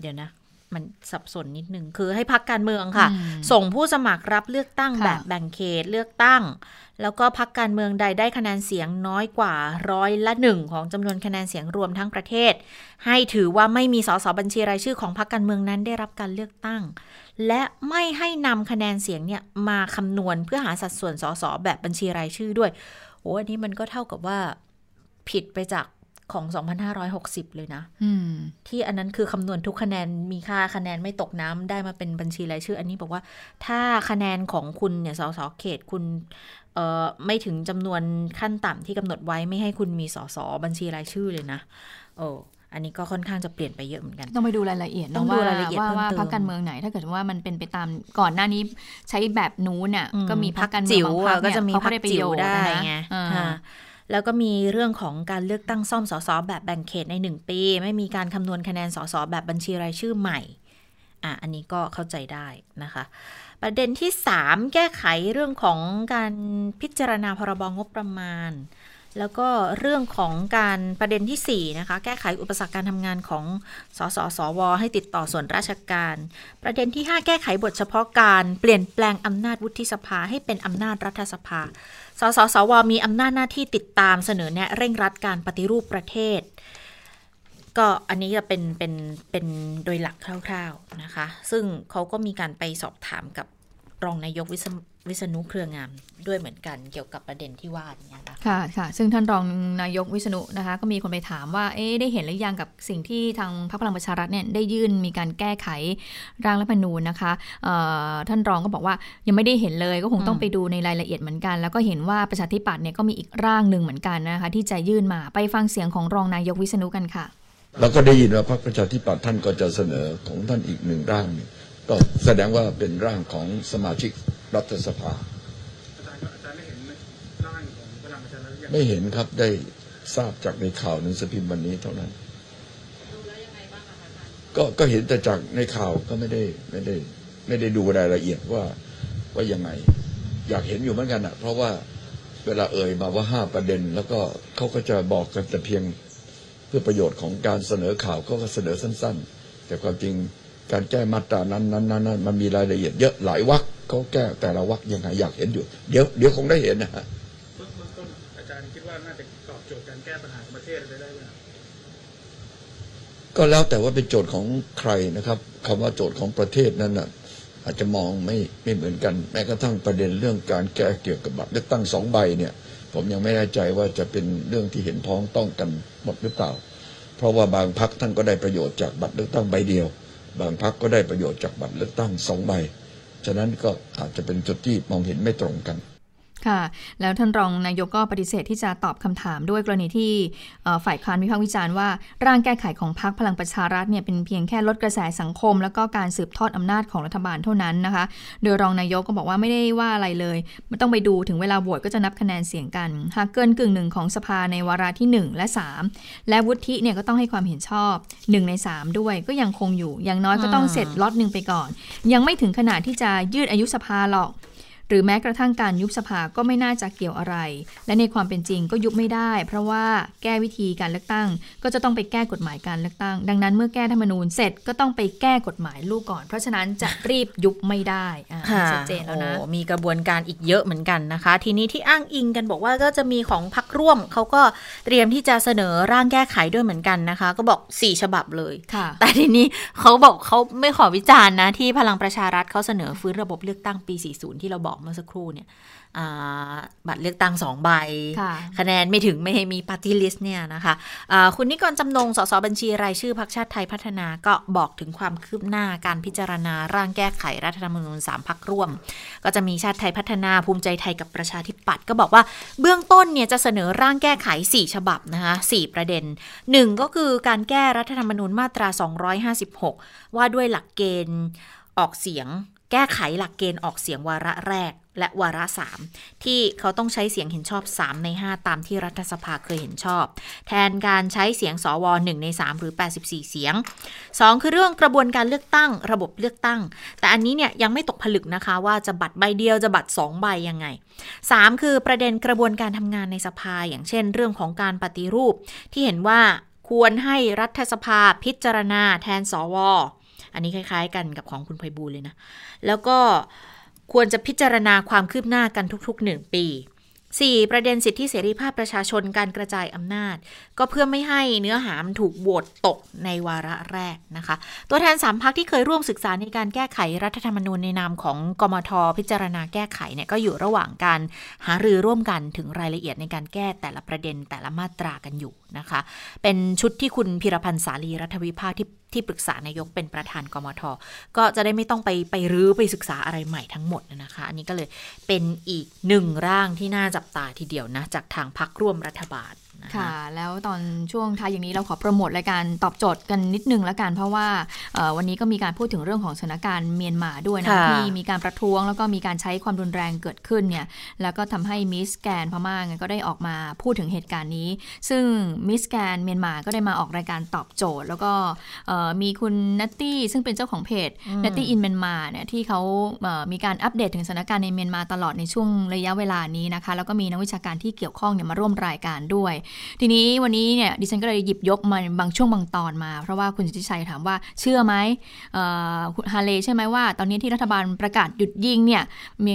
เดี๋ยวนะ มันสับสนนิดนึงคือให้พรรคการเมืองค่ะอืมส่งผู้สมัครรับเลือกตั้งค่ะแบบแบ่งเขตเลือกตั้ง แล้วก็พรรคการเมืองใดได้คะแนนเสียงน้อยกว่าร้อยละหนึ่งของจำนวนคะแนนเสียงรวมทั้งประเทศ ให้ถือว่าไม่มีสสบัญชีรายชื่อของพรรคการเมืองนั้นได้รับการเลือกตั้ง และไม่ให้นำคะแนนเสียงเนี่ยมาคำนวณเพื่อหาสัดส่วนสสแบบบัญชีรายชื่อด้วยโอ้อันนี้มันก็เท่ากับว่าผิดไปจาก ของ 2560 เลยนะอืมที่อันนั้นคือคำนวณทุกคะแนนมีค่าคะแนนไม่ตกน้ำได้มาเป็นบัญชีรายชื่อ อันนี้บอกว่าถ้าคะแนนของคุณเนี่ยสสเขตคุณเเออไม่ถึงจำนวนขั้นต่ำที่กำหนดไว้ไม่ให้คุณมีสสบัญชีรายชื่อเลยนะโอ้อันนี้ก็ค่อนข้างจะเปลี่ยนไปเยอะเหมือนกัน ต้องไปดูรายละเอียดต้องดูรายละเอียดว่าเพิ่มว่าเติมพรรคการเมืองไหน ถ้าเกิดว่ามันเป็นไปตามก่อนหน้านี้ใช้แบบนู้นน่ะอืก็มีพรรคการเมืองจิ๋วบางพรรคก็เนี่ยจะมีเขาพรก็รได้คประจิ๋โยวชน์ได้นะไงอ่าอ่า แล้วก็มีเรื่องของการเลือกตั้งซ่อมสสแบบแบ่งเขตในหนึ่งปี ไม่มีการคำนวณคะแนนสสแบบบัญชีรายชื่อใหม่อะอันนี้ก็เข้าใจได้นะคะ ประเด็นที่ 3 แก้ไขเรื่องของการพิจารณาพรบงบประมาณ แล้วก็เรื่องของการประเด็นที่ 4 นะคะ แก้ไขอุปสรรคการทำงานของสสสว ให้ติดต่อส่วนราชการ ประเด็นที่ 5 แก้ไขบทเฉพาะการเปลี่ยนแปลงอำนาจวุฒิสภาให้เป็นอำนาจรัฐสภา สสสว มีอำนาจหน้าที่ติดตามเสนอแนะเร่งรัดการปฏิรูปประเทศ ก็อันนี้จะเป็นเป็นเป็นโดยหลักคร่าว ๆนะคะ ซึ่งเขาก็มีการไปสอบถามกับ รองนายกวิษณวิษณุเครืองามด้วยเหมือนกันเกี่ยวกับประเด็นที่ว่านี้นะคะค่ะค่ะ ซึ่งท่านรองนายกวิษณุนะคะ ก็มีคนไปถามว่าเอ๊ะได้เห็นหรือยังกับสิ่งที่ทางพรรคพลังประชารัฐเนี่ยได้ยื่นมีการแก้ไขร่างรัฐธรรมนูญนะคะเอ่อท่านรองก็บอกว่ายังไม่ได้เห็นเลยก็คงต้องอืมไปดูในรายละเอียดเหมือนกัน แล้วก็เห็นว่าประชาธิปัตย์เนี่ยก็มีอีกร่างหนึ่งเหมือนกันนะคะ ที่จะยื่นมาไปฟังเสียงของรองนายกวิษณุกันค่ะ แล้วก็ได้ยินว่าพรรคประชาธิปัตย์ท่านก็จะเสนอของท่านอีกหนึ่งร่างหนึ่ง ก็แสดงว่าเป็นร่างของสมาชิกรัฐสภา ไม่เห็นครับได้ทราบจากในข่าวหนังสือพิมพ์วันนี้เท่านั้น ก็ก็เห็นแต่จากในข่าวก็ไม่ได้ไม่ได้ ไม่ได้ดูรายละเอียดว่าว่ายังไง อยากเห็นอยู่เหมือนกันอะ เพราะว่าเวลาเอ่ยมาว่าห้าประเด็น แล้วก็เขาก็จะบอกกันแต่เพียงเพื่อประโยชน์ของการเสนอข่าวก็เสนอสั้น ๆ แต่ความจริง การแก้มาตรานั้นนั้นนั้นมันมีรายละเอียดเยอะหลายวรรคเขาแก้แต่ละวรรคยังไงอยากเห็นอยู่ เดี๋ยวเดี๋ยวคงได้เห็นนะฮะเบื้อต้นอาจารย์คิดว่าน่าจะตอบโจทย์การแก้ปัญหาของประเทศได้ไหมก็แล้วแต่ว่าเป็นโจทย์ของใครนะครับคำว่าโจทย์ของประเทศนั้นน่ะอาจจะมองไม่ไม่เหมือนกัน แม้กระทั่งประเด็นเรื่องการแก้เกี่ยวกับบัตรเลือกตั้งสองใบเนี่ย ผมยังไม่แน่ใจว่าจะเป็นเรื่องที่เห็นพ้องต้องกันหมดหรือเปล่า เพราะว่าบางพักท่านก็ได้ประโยชน์จากบัตรเลือกตั้งใบเดียว บางพักก็ได้ประโยชน์จากบัตรเลือกตั้งสองใบ ฉะนั้นก็อาจจะเป็นจุดที่มองเห็นไม่ตรงกัน ค่ะ แล้วท่านรองนายกก็ปฏิเสธที่จะตอบคำถามด้วยกรณีที่ฝ่ายค้านวิพากษ์วิจารณ์ว่าร่างแก้ไขของพรรคพลังประชารัฐเนี่ยเป็นเพียงแค่ลดกระแสสังคม แล้วก็การสืบทอดอำนาจของรัฐบาลเท่านั้นนะคะ โดยรองนายกก็บอกว่าไม่ได้ว่าอะไรเลยไม่ต้องไปดูถึงเวลาโหวตก็จะนับคะแนนเสียงกัน หากเกินกึ่งหนึ่งของสภาในวาระที่ 1 และ 3 และวุฒิเนี่ยก็ต้องให้ความเห็นชอบ 1 ใน 3 ด้วยก็ยังคงอยู่อย่างน้อยก็ต้องเสร็จล็อตหนึ่งไปก่อน ยังไม่ถึงขนาดที่จะยืดอายุสภาหรอก หรือแม้กระทั่งการยุบสภาก็ไม่น่าจะเกี่ยวอะไร และในความเป็นจริงก็ยุบไม่ได้ เพราะว่าแก้วิธีการเลือกตั้ง ก็จะต้องไปแก้กฎหมายการเลือกตั้ง ดังนั้นเมื่อแก้ธรรมนูญเสร็จก็ต้องไปแก้กฎหมายลูกก่อน เพราะฉะนั้นจะรีบยุบไม่ได้อ่าค่ะชัดเจนแล้วนะโอ้มีกระบวนการอีกเยอะเหมือนกันนะคะ ทีนี้ที่อ้างอิงกันบอกว่าก็จะมีของพักร่วมเขาก็เตรียมที่จะเสนอร่างแก้ไขด้วยเหมือนกันนะคะ ก็บอก 4 ฉบับเลยค่ะแต่ทีนี้เขาบอกเขาไม่ขอวิจารณ์นะที่พลังประชารัฐเขาเสนอฟื้นระบบเลือกตั้งปี 40 ที่เราบอกเมื่อสักครู่เนี่ยอ่าบัตรเลือกตั้งสองใบค่ะคะแนนไม่ถึงไม่ให้มีปาร์ตี้ลิสต์เนี่ยนะคะอ่าคุณนิกรจำนงสสบัญชีรายชื่อพรรคชาติไทยพัฒนาก็บอกถึงความคืบหน้าการพิจารณาร่างแก้ไขรัฐธรรมนูญ3พรรคร่วม ก็จะมีชาติไทยพัฒนาภูมิใจไทยกับประชาธิปัตย์ก็บอกว่าเบื้องต้นเนี่ยจะเสนอร่างแก้ไข 4 ฉบับนะคะ4ประเด็น 1 ก็คือการแก้รัฐธรรมนูญมาตรา 256 ว่าด้วยหลักเกณฑ์ออกเสียง แก้ไขหลักเกณฑ์ออกเสียงวาระแรกและวาระ 3 ที่เขาต้องใช้เสียงเห็นชอบ 3 ใน 5 ตามที่รัฐสภาเคยเห็นชอบ แทนการใช้เสียงสว1ใน 3 หรือ 84 เสียง 2 คือเรื่องกระบวนการเลือกตั้ง ระบบเลือกตั้ง แต่อันนี้เนี่ยยังไม่ตกผลึกนะคะว่าจะบัตรใบเดียวจะบัตร 2 ใบยังไง 3 คือประเด็นกระบวนการทำงานในสภา อย่างเช่น เรื่องของการปฏิรูปที่เห็นว่าควรให้รัฐสภาพิจารณาแทนสว อันนี้คล้าย ๆ กันกับของคุณไพบูลเลยนะ แล้วก็ควรจะพิจารณาความคืบหน้ากันทุกๆ1ปี 4. ประเด็นสิทธิเสรีภาพประชาชนการกระจายอำนาจ ก็เพื่อไม่ให้เนื้อหามถูกโหวตตกในวาระแรกนะคะ ตัวแทนสามพักที่เคยร่วมศึกษาในการแก้ไขรัฐธรรมนูญในนามของกมทพิจารณาแก้ไขเนี่ยก็อยู่ระหว่างการหารือร่วมกันถึงรายละเอียดในการแก้แต่ละประเด็นแต่ละมาตรากันอยู่นะคะ เป็นชุดที่คุณพิรพันธ์สาลีรัฐวิภาคที่ที่ปรึกษานายกเป็นประธานกมท ก็จะได้ไม่ต้องไปไปรื้อไปศึกษาอะไรใหม่ทั้งหมดนะคะ อันนี้ก็เลยเป็นอีกหนึ่งร่างที่น่าจับตาทีเดียวนะ จากทางพักร่วมรัฐบาล ค่ะ แล้วตอนช่วงท้ายอย่างนี้เราขอโปรโมทรายการตอบโจทย์กันนิดนึงแล้วกัน เพราะว่าเอ่อวันนี้ก็มีการพูดถึงเรื่องของสถานการณ์เมียนมาด้วยนะค่ะที่มีการประท้วงแล้วก็มีการใช้ความรุนแรงเกิดขึ้นเนี่ยแล้วก็ทำให้มิสแกนพม่าเนี่ยก็ได้ออกมาพูดถึงเหตุการณ์นี้ ซึ่งมิสแกนเมียนมาก็ได้มาออกรายการตอบโจทย์ แล้วก็เอ่อมีคุณนัตตี้ซึ่งเป็นเจ้าของเพจนัตตี้อินเมียนมาเนี่ยที่เขาเอ่อมีการอัปเดตถึงสถานการณ์ในเมียนมาตลอดในช่วงระยะเวลานี้นะคะแล้วก็มีนักวิชาการที่เกี่ยวข้องเนี่ยมาร่วมรายการด้วยทีนี้วันนี้เนี่ยดิฉันก็เลยหยิบยกมันบางช่วงบางตอนมา เพราะว่าคุณสิทธิชัยถามว่าเชื่อไหมคุณฮาเลใช่ไหมว่า ตอนนี้ที่รัฐบาลประกาศหยุดยิงเนี่ยมี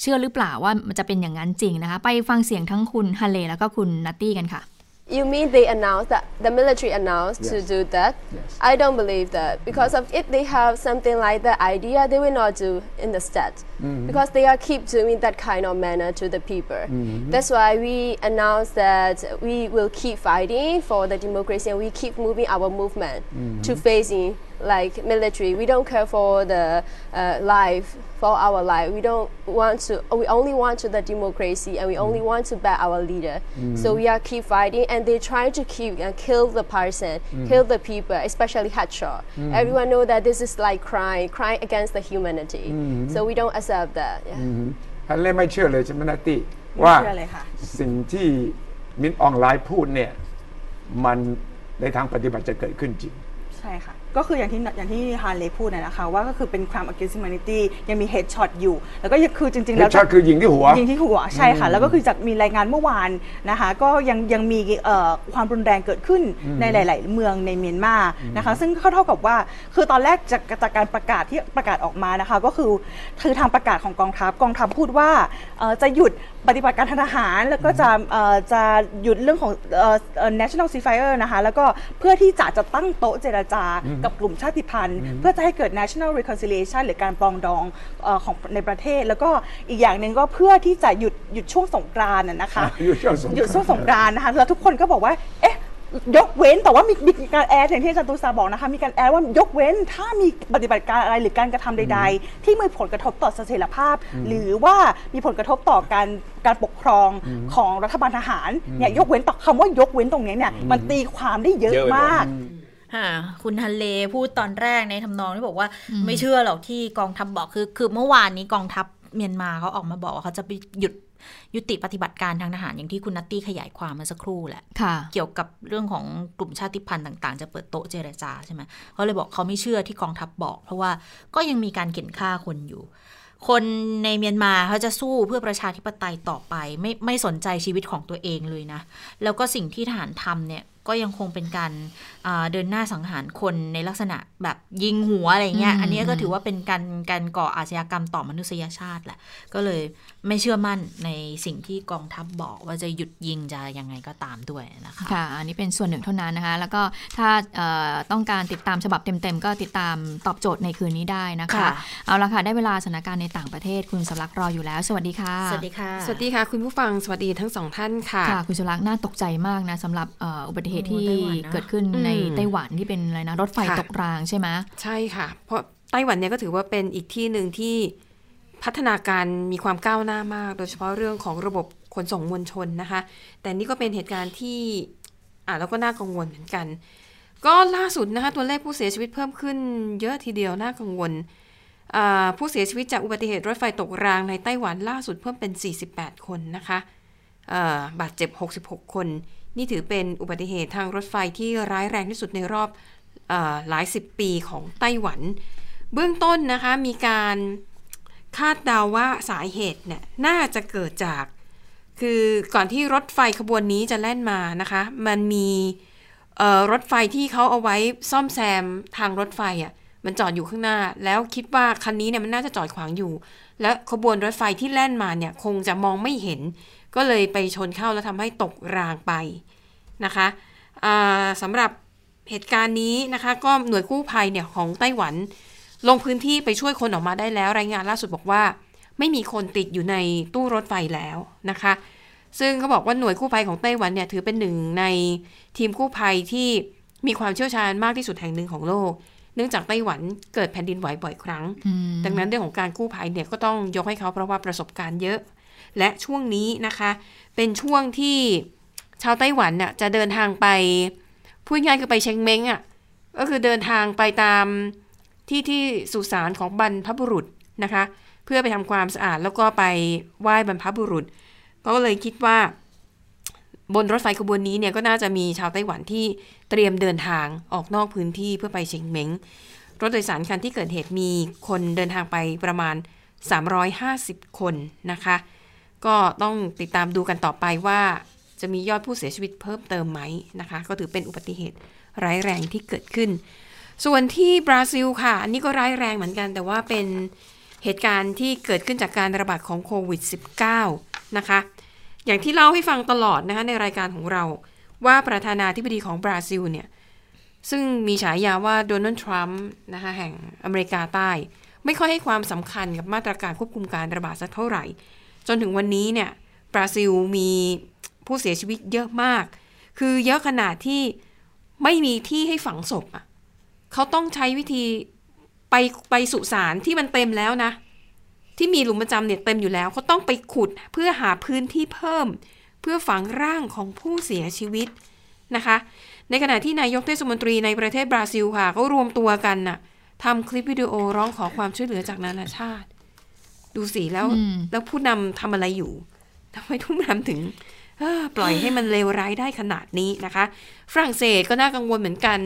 เชื่อหรือเปล่าว่ามันจะเป็นอย่างนั้นจริงนะคะ ไปฟังเสียงทั้งคุณฮาเลแล้วก็คุณนัตตี้กันค่ะ You mean they announced that the military announced to do that? Yes. I don't believe that. Mm-hmm. Because of if they have something like that idea, they will not do in the state mm-hmm. because they are keep doing that kind of manner to the people. Mm-hmm. That's why we announced that we will keep fighting for the democracy and we keep moving our movement to facing like military. We don't care for the uh, life for our life. We don't want to. We only want to the democracy, and we only want to back our leader. So we are keep fighting, and they try to keep uh, kill the person, kill the people, especially headshot. Everyone know that this is like crime, crime against the humanity. So we don't accept that. Yeah. ฮันเล่ไม่เชื่อเลยใช่ไหมนัตตี้ว่า เชื่อเลยค่ะ สิ่งที่มินออนไลน์พูดเนี่ย มันในทางปฏิบัติจะเกิดขึ้นจริง ใช่ค่ะ ก็คืออย่างที่อย่างที่ฮาร์เลย์พูดนะนะคะ ว่าก็คือเป็น crime against humanity ยังมี headshot อยู่ แล้วก็ยังคือจริงๆเฮแล้ดวช็อตคือยิงที่หัว ยิงที่หัวใช่ค่ะ แล้วก็คือจากมีรายงานเมื่อวานนะคะ ก็ยังยังมีเอ่อความรุนแรงเกิดขึ้นในหลาย ๆ เมืองในเมียนมานะคะ ซึ่งก็เท่ากับว่าคือตอนแรกจากจากการประกาศที่ประกาศออกมานะคะ ก็คือคือทางประกาศของกองทัพกองทัพพูดว่าเอ่อจะหยุดปฏิบัติการทางทหาร แล้วก็จะเอ่อจะหยุดเรื่องของเอ่อเอ่อ national ceasefire นะคะ แล้วก็เพื่อที่จะจะตั้งโต๊ะเจรจากับกลุ่มชาติพันธุ์ เพื่อจะให้เกิด national reconciliation หรือการปรองดองเอ่อของในประเทศ แล้วก็อีกอย่างหนึ่งก็เพื่อที่จะหยุดหยุดช่วงสงกรานต์นะนะคะหยุดช่วงสงกรานต์ หยุดช่วงสงกรานต์นะคะแล้วทุกคนก็บอกว่าเอ๊ะ ยกเว้นแต่ว่ามีมีการแอดอย่างที่อาจารย์ตูซาบอกนะคะมีการแอดว่ายกเว้นถ้ามีปฏิบัติการอะไรหรือการกระทำใด ๆ ที่มีผลกระทบต่อเสถียรภาพ หรือว่ามีผลกระทบต่อการการปกครองของรัฐบาลทหารเนี่ยยกเว้นต่อคำว่ายกเว้นตรงเนี้ยเนี่ยมันตีความได้เยอะเยอะไปหมด มาก ค่ะคุณฮันเลพูดตอนแรกในทำนองที่บอกว่าไม่เชื่อหรอกที่กองทัพบอกคือ คือเมื่อวานนี้กองทัพเมียนมาเขาออกมาบอกว่าเขาจะไปหยุดยุติปฏิบัติการทางทหารอย่างที่คุณนัตตี้ขยายความเมื่อสักครู่แหละค่ะเกี่ยวกับเรื่องของกลุ่มชาติพันธุ์ต่างๆ จะเปิดโต๊ะเจรจาใช่ไหมเขาเลยบอกเขาไม่เชื่อที่กองทัพบอก เพราะว่าก็ยังมีการเข็นฆ่าคนอยู่ คนในเมียนมาเขาจะสู้เพื่อประชาธิปไตยต่อไป ไม่ไม่สนใจชีวิตของตัวเองเลยนะ แล้วก็สิ่งที่ทหารทำเนี่ย ก็ยังคงเป็นการอ่าเดินหน้าสังหารคนในลักษณะแบบยิงหัวอะไรเงี้ยอืมอันนี้ก็ถือว่าเป็นการการก่ออาชญากรรมต่อมนุษยชาติแหละ ก็เลย ไม่เชื่อมั่นในสิ่งที่กองทัพบอกว่าจะหยุดยิงจะยังไงก็ตามด้วยนะคะค่ะอันนี้เป็นส่วนหนึ่งเท่านั้นนะคะ แล้วก็ถ้าเอ่อต้องการติดตามฉบับเต็มๆ ก็ติดตามตอบโจทย์ในคืนนี้ได้นะคะค่ะเอาละค่ะ ได้เวลาสถานการณ์ในต่างประเทศคุณสำลักรออยู่แล้ว สวัสดีค่ะ สวัสดีค่ะ สวัสดีค่ะ คุณผู้ฟังสวัสดีทั้งสองท่านค่ะค่ะ คุณสำลักน่าตกใจมากนะสำหรับเอ่ออุบัติเหตุโอ้ที่ไต้หวันนะเกิดขึ้นในอืมไต้หวันที่เป็นอะไรนะรถไฟค่ะตกรางใช่ไหมใช่ค่ะ เพราะไต้หวันเนี่ยก็ถือว่าเป็นอีกที่หนึ่งที่ พัฒนาการมีความก้าวหน้ามาก โดยเฉพาะเรื่องของระบบขนส่งมวลชนนะคะ แต่นี่ก็เป็นเหตุการณ์ที่อ่านแล้วก็น่ากังวลเหมือนกัน ก็ล่าสุดนะคะตัวเลขผู้เสียชีวิตเพิ่มขึ้น เยอะทีเดียวน่ากังวลผู้เสียชีวิตจากอุบัติเหตุรถไฟตกรางในไต้หวันล่าสุดเพิ่มเป็น 48 คนนะคะบาดเจ็บ 66 คน นี่ถือเป็นอุบัติเหตุทางรถไฟที่ร้ายแรงที่สุดในรอบอหลายสิบปีของไต้หวัน เบื้องต้นนะคะมีการ คาดเดาว่าสาเหตุเนี่ยน่าจะเกิดจาก คือก่อนที่รถไฟขบวนนี้จะแล่นมานะคะ มันมีรถไฟที่เขาเอาไว้ซ่อมแซมทางรถไฟอะ่ะมันจอดอยู่ข้างหน้า แล้วคิดว่าคันนี้เนี่ยมันน่าจะจอดขวางอยู่ และขบวนรถไฟที่แล่นมาเนี่ยคงจะมองไม่เห็น ก็เลยไปชนเข้าแล้วทำให้ตกรางไปนะคะสำหรับเหตุการณ์นี้นะคะ ก็หน่วยกู้ภัยเนี่ยของไต้หวัน ลงพื้นที่ไปช่วยคนออกมาได้แล้ว รายงานล่าสุดบอกว่า ไม่มีคนติดอยู่ในตู้รถไฟแล้วนะคะ ซึ่งเขาบอกว่าหน่วยกู้ภัยของไต้หวันเนี่ยถือเป็นหนึ่งในทีมกู้ภัยที่มีความเชี่ยวชาญมากที่สุดแห่งหนึ่งของโลก เนื่องจากไต้หวันเกิดแผ่นดินไหวบ่อยครั้งอืมดังนั้นเรื่องของการกู้ภัยเนี่ยก็ต้องยกให้เขาเพราะว่าประสบการณ์เยอะ และช่วงนี้นะคะ เป็นช่วงที่ชาวไต้หวันน่ะจะเดินทางไปพูดง่ายๆคือไปเชงเม้งอะก็คือเดินทางไปตาม ที่ที่สุสานของบรรพบุรุษนะคะ เพื่อไปทำความสะอาดแล้วก็ไปไหว้บรรพบุรุษ ก็เลยคิดว่า บนรถไฟขบวนนี้เนี่ยก็น่าจะมีชาวไต้หวันที่เตรียมเดินทางออกนอกพื้นที่เพื่อไปเชงเม้งรถโดยสารคันที่เกิดเหตุมีคนเดินทางไปประมาณ 350 คนนะคะ ก็ต้องติดตามดูกันต่อไปว่าจะมียอดผู้เสียชีวิตเพิ่มเติมไหมนะคะ ก็ถือเป็นอุบัติเหตุร้ายแรงที่เกิดขึ้น ส่วนที่บราซิลค่ะ อันนี้ก็ร้ายแรงเหมือนกัน แต่ว่าเป็นเหตุการณ์ที่เกิดขึ้นจากการระบาดของโควิด -19 นะคะ อย่างที่เล่าให้ฟังตลอดนะคะในรายการของเราว่าประธานาธิบดีของบราซิลเนี่ย ซึ่งมีฉายาว่าโดนัลด์ทรัมป์นะคะแห่งอเมริกาใต้ ไม่ค่อยให้ความสำคัญกับมาตรการควบคุมการระบาดสักเท่าไหร่ จนถึงวันนี้เนี่ยบราซิลมีผู้เสียชีวิตเยอะมาก คือเยอะขนาดที่ไม่มีที่ให้ฝังศพอะ เขาต้องใช้วิธีไปไปสุสานที่มันเต็มแล้วนะ ที่มีหลุมประจำเนี่ยเต็มอยู่แล้วเขาต้องไปขุดเพื่อหาพื้นที่เพิ่ม เพื่อฝังร่างของผู้เสียชีวิตนะคะ ในขณะที่นายกเทศมนตรีในประเทศบราซิลค่ะก็รวมตัวกันน่ะทำคลิปวิดีโอร้องขอความช่วยเหลือจากนานาชาติ ดูสิแล้วอืมแล้วผู้นำทำอะไรอยู่ทำไมผู้นำถึงเอ้อปล่อยให้มันเลวร้ายได้ขนาดนี้นะคะ ฝรั่งเศสก็น่ากังวลเหมือนกัน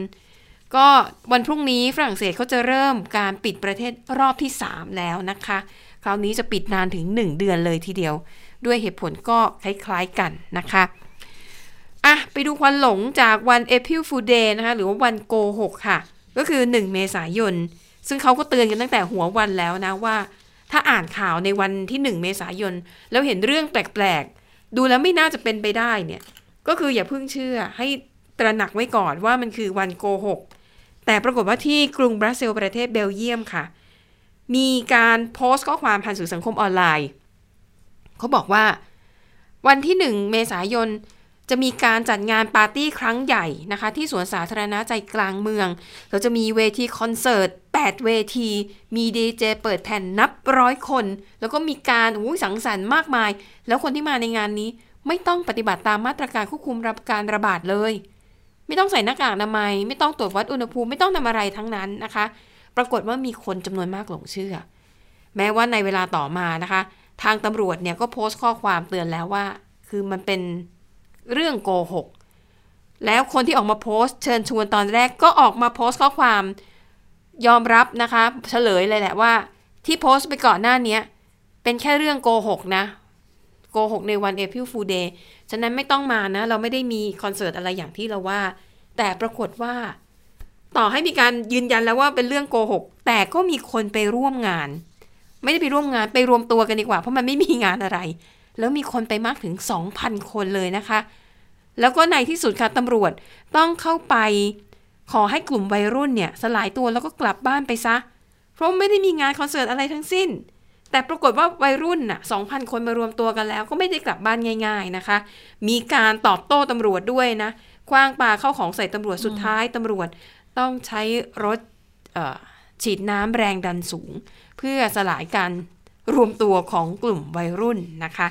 ก็วันพรุ่งนี้ฝรั่งเศสเขาจะเริ่มการปิดประเทศรอบที่ 3 แล้วนะคะ คราวนี้จะปิดนานถึง 1 เดือนเลยทีเดียว ด้วยเหตุผลก็คล้ายๆกันนะคะอะไปดูควันหลงจากวัน April Fool Day นะคะหรือว่าวันโกหกค่ะ ก็คือ 1 เมษายน ซึ่งเขาก็เตือนกันตั้งแต่หัววันแล้วนะว่า ถ้าอ่านข่าวในวันที่ 1 เมษายน แล้วเห็นเรื่องแปลกๆ ดูแล้วไม่น่าจะเป็นไปได้เนี่ย ก็คืออย่าเพิ่งเชื่อให้ตระหนักไว้ก่อนว่ามันคือวันโกหก แต่ปรากฏว่าที่กรุงบรัสเซลส์ประเทศเบลเยียมค่ะ มีการโพสต์ข้อความผ่านสื่อสังคมออนไลน์ เขาบอกว่า วันที่ 1 เมษายนจะมีการจัดงานปาร์ตี้ครั้งใหญ่นะคะ ที่สวนสาธารณะใจกลางเมือง เราจะมีเวทีคอนเสิร์ต 8 เวที มีดีเจเปิดแผ่นนับร้อยคน แล้วก็มีการอู้สังสรรค์มากมาย แล้วคนที่มาในงานนี้ไม่ต้องปฏิบัติตามมาตรการควบคุมรับการระบาดเลย ไม่ต้องใส่หน้ากากอนามัย ไม่ต้องตรวจวัดอุณหภูมิไม่ต้องทำอะไรทั้งนั้นนะคะ ปรากฏว่ามีคนจำนวนมากหลงเชื่อ แม้ว่าในเวลาต่อมานะคะ ทางตำรวจเนี่ยก็โพสต์ข้อความเตือนแล้วว่า คือมันเป็นเรื่องโกหกแล้วคนที่ออกมาโพสต์เชิญชวนตอนแรกก็ออกมาโพสต์ข้อความยอมรับนะคะ เฉลยเลยแหละว่า ที่โพสต์ไปก่อนหน้าเนี้ยเป็นแค่เรื่องโกหกนะ โกหกในวัน April Fool Day ฉะนั้นไม่ต้องมานะ เราไม่ได้มีคอนเสิร์ตอะไรอย่างที่เราว่า แต่ปรากฏว่า ต่อให้มีการยืนยันแล้วว่าเป็นเรื่องโกหก แต่ก็มีคนไปร่วมงาน ไม่ได้ไปร่วมงานไปรวมตัวกันดีกว่า เพราะมันไม่มีงานอะไร แล้วมีคนไปมากถึง 2,000 คนเลยนะคะ แล้วก็ในที่สุดค่ะตำรวจต้องเข้าไป ขอให้กลุ่มวัยรุ่นเนี่ยสลายตัวแล้วก็กลับบ้านไปซะ เพราะไม่ได้มีงานคอนเสิร์ตอะไรทั้งสิ้น แต่ปรากฏว่าวัยรุ่นน่ะ2,000 คนมารวมตัวกันแล้ว ก็ไม่ได้กลับบ้านง่าย ๆนะคะ มีการตอบโต้ตำรวจด้วยนะคว้างปาเข้าของใส่ตำรวจสุดท้ายตำรวจต้องใช้รถเอ่อฉีดน้ำแรงดันสูง เพื่อสลายการรวมตัวของกลุ่มวัยรุ่นนะคะ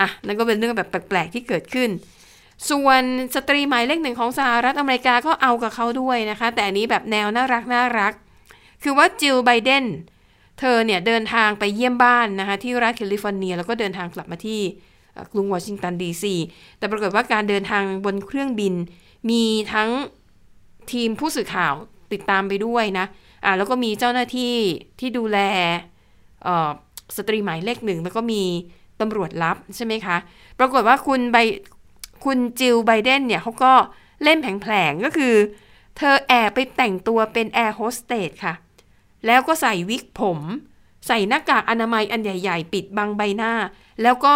อะนั่นก็เป็นเรื่องแบบแปลกๆที่เกิดขึ้น ส่วนสตรีหมายเลขหนึ่งของสหรัฐอเมริกาก็เอากับเขาด้วยนะคะ แต่อันนี้แบบแนวน่ารักน่ารัก คือว่าจิลไบเดน เธอเนี่ยเดินทางไปเยี่ยมบ้านนะคะที่รัฐแคลิฟอร์เนีย แล้วก็เดินทางกลับมาที่กรุงวอชิงตันดีซีแต่ปรากฏว่าการเดินทางบนเครื่องบิน มีทั้งทีมผู้สื่อข่าวติดตามไปด้วยนะอ่าแล้วก็มีเจ้าหน้าที่ที่ดูแลอสตรีหมายเลขหนึ่งแล้วก็มีตำรวจลับใช่ไหมคะ ปรากฏว่าคุณไบคุณจิลไบเดนเนี่ยเขาก็เล่นแผลงๆก็คือ เธอแอบไปแต่งตัวเป็นแอร์โฮสเตสค่ะ แล้วก็ใส่วิกผม ใส่หน้ากากอนามัยอันใหญ่ ๆ ปิดบังใบหน้า แล้วก็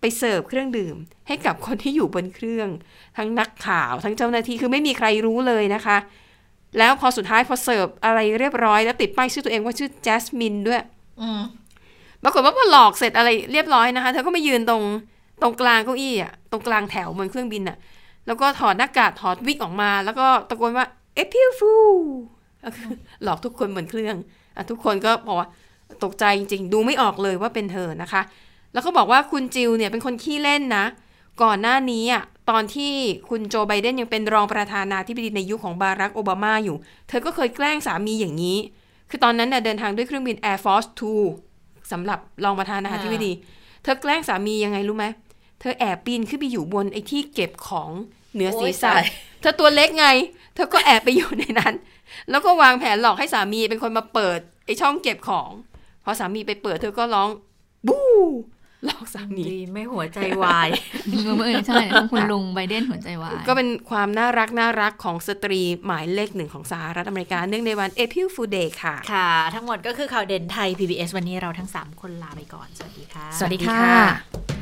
ไปเสิร์ฟเครื่องดื่ม ให้กับคนที่อยู่บนเครื่อง ทั้งนักข่าวทั้งเจ้าหน้าที่คือไม่มีใครรู้เลยนะคะ แล้วพอสุดท้ายพอเสิร์ฟอะไรเรียบร้อย แล้วติดป้ายชื่อตัวเองว่าชื่อแจสมินด้วยอืมปรากฏว่าพอหลอกเสร็จอะไรเรียบร้อยนะคะ เธอก็มายืนตรงตรงกลางเก้าอี้อะตรงกลางแถวบนเครื่องบินอะแล้วก็ถอดหน้ากากถอดวิกออกมา แล้วก็ตะโกนว่า April Fool หลอกทุกคนเหมือนเครื่องอะทุกคนก็บอกว่าตกใจจริงๆ ดูไม่ออกเลยว่าเป็นเธอนะคะ แล้วก็บอกว่าคุณจิลเนี่ยเป็นคนขี้เล่นนะ ก่อนหน้านี้อะตอนที่คุณโจไบเดนยังเป็นรองประธานาธิบดีในยุคของบารักโอบามาอยู่ เธอก็เคยแกล้งสามีอย่างนี้ คือตอนนั้นเน่ยเดินทางด้วยเครื่องบิน Air Force 2สำหรับรองประธานาธิบดี เธอแกล้งสามียังไงรู้ไหม เธอแอบปีนขึ้นไปอยู่บนไอ้ที่เก็บของเหนือศีรษะโอ๊ยตายเธอตัวเล็กไง เธอก็แอบไปอยู่ในนั้น แล้วก็วางแผนหลอกให้สามีเป็นคนมาเปิดไอ้ช่องเก็บของ พอสามีไปเปิดเธอก็ร้อง บู๊หลอกสามีดีไม่หัวใจวายเออใช่ต้องคุณลุงไบเดนหัวใจวาย ก็เป็นความน่ารักน่ารักของสตรีหมายเลขหนึ่งของสหรัฐอเมริกา เนื่องในวัน April Fool Day ค่ะ ค่ะ ทั้งหมดก็คือข่าวเด่นไทย PBS วันนี้เราทั้ง 3 คนลาไปก่อน สวัสดีค่ะ สวัสดีค่ะ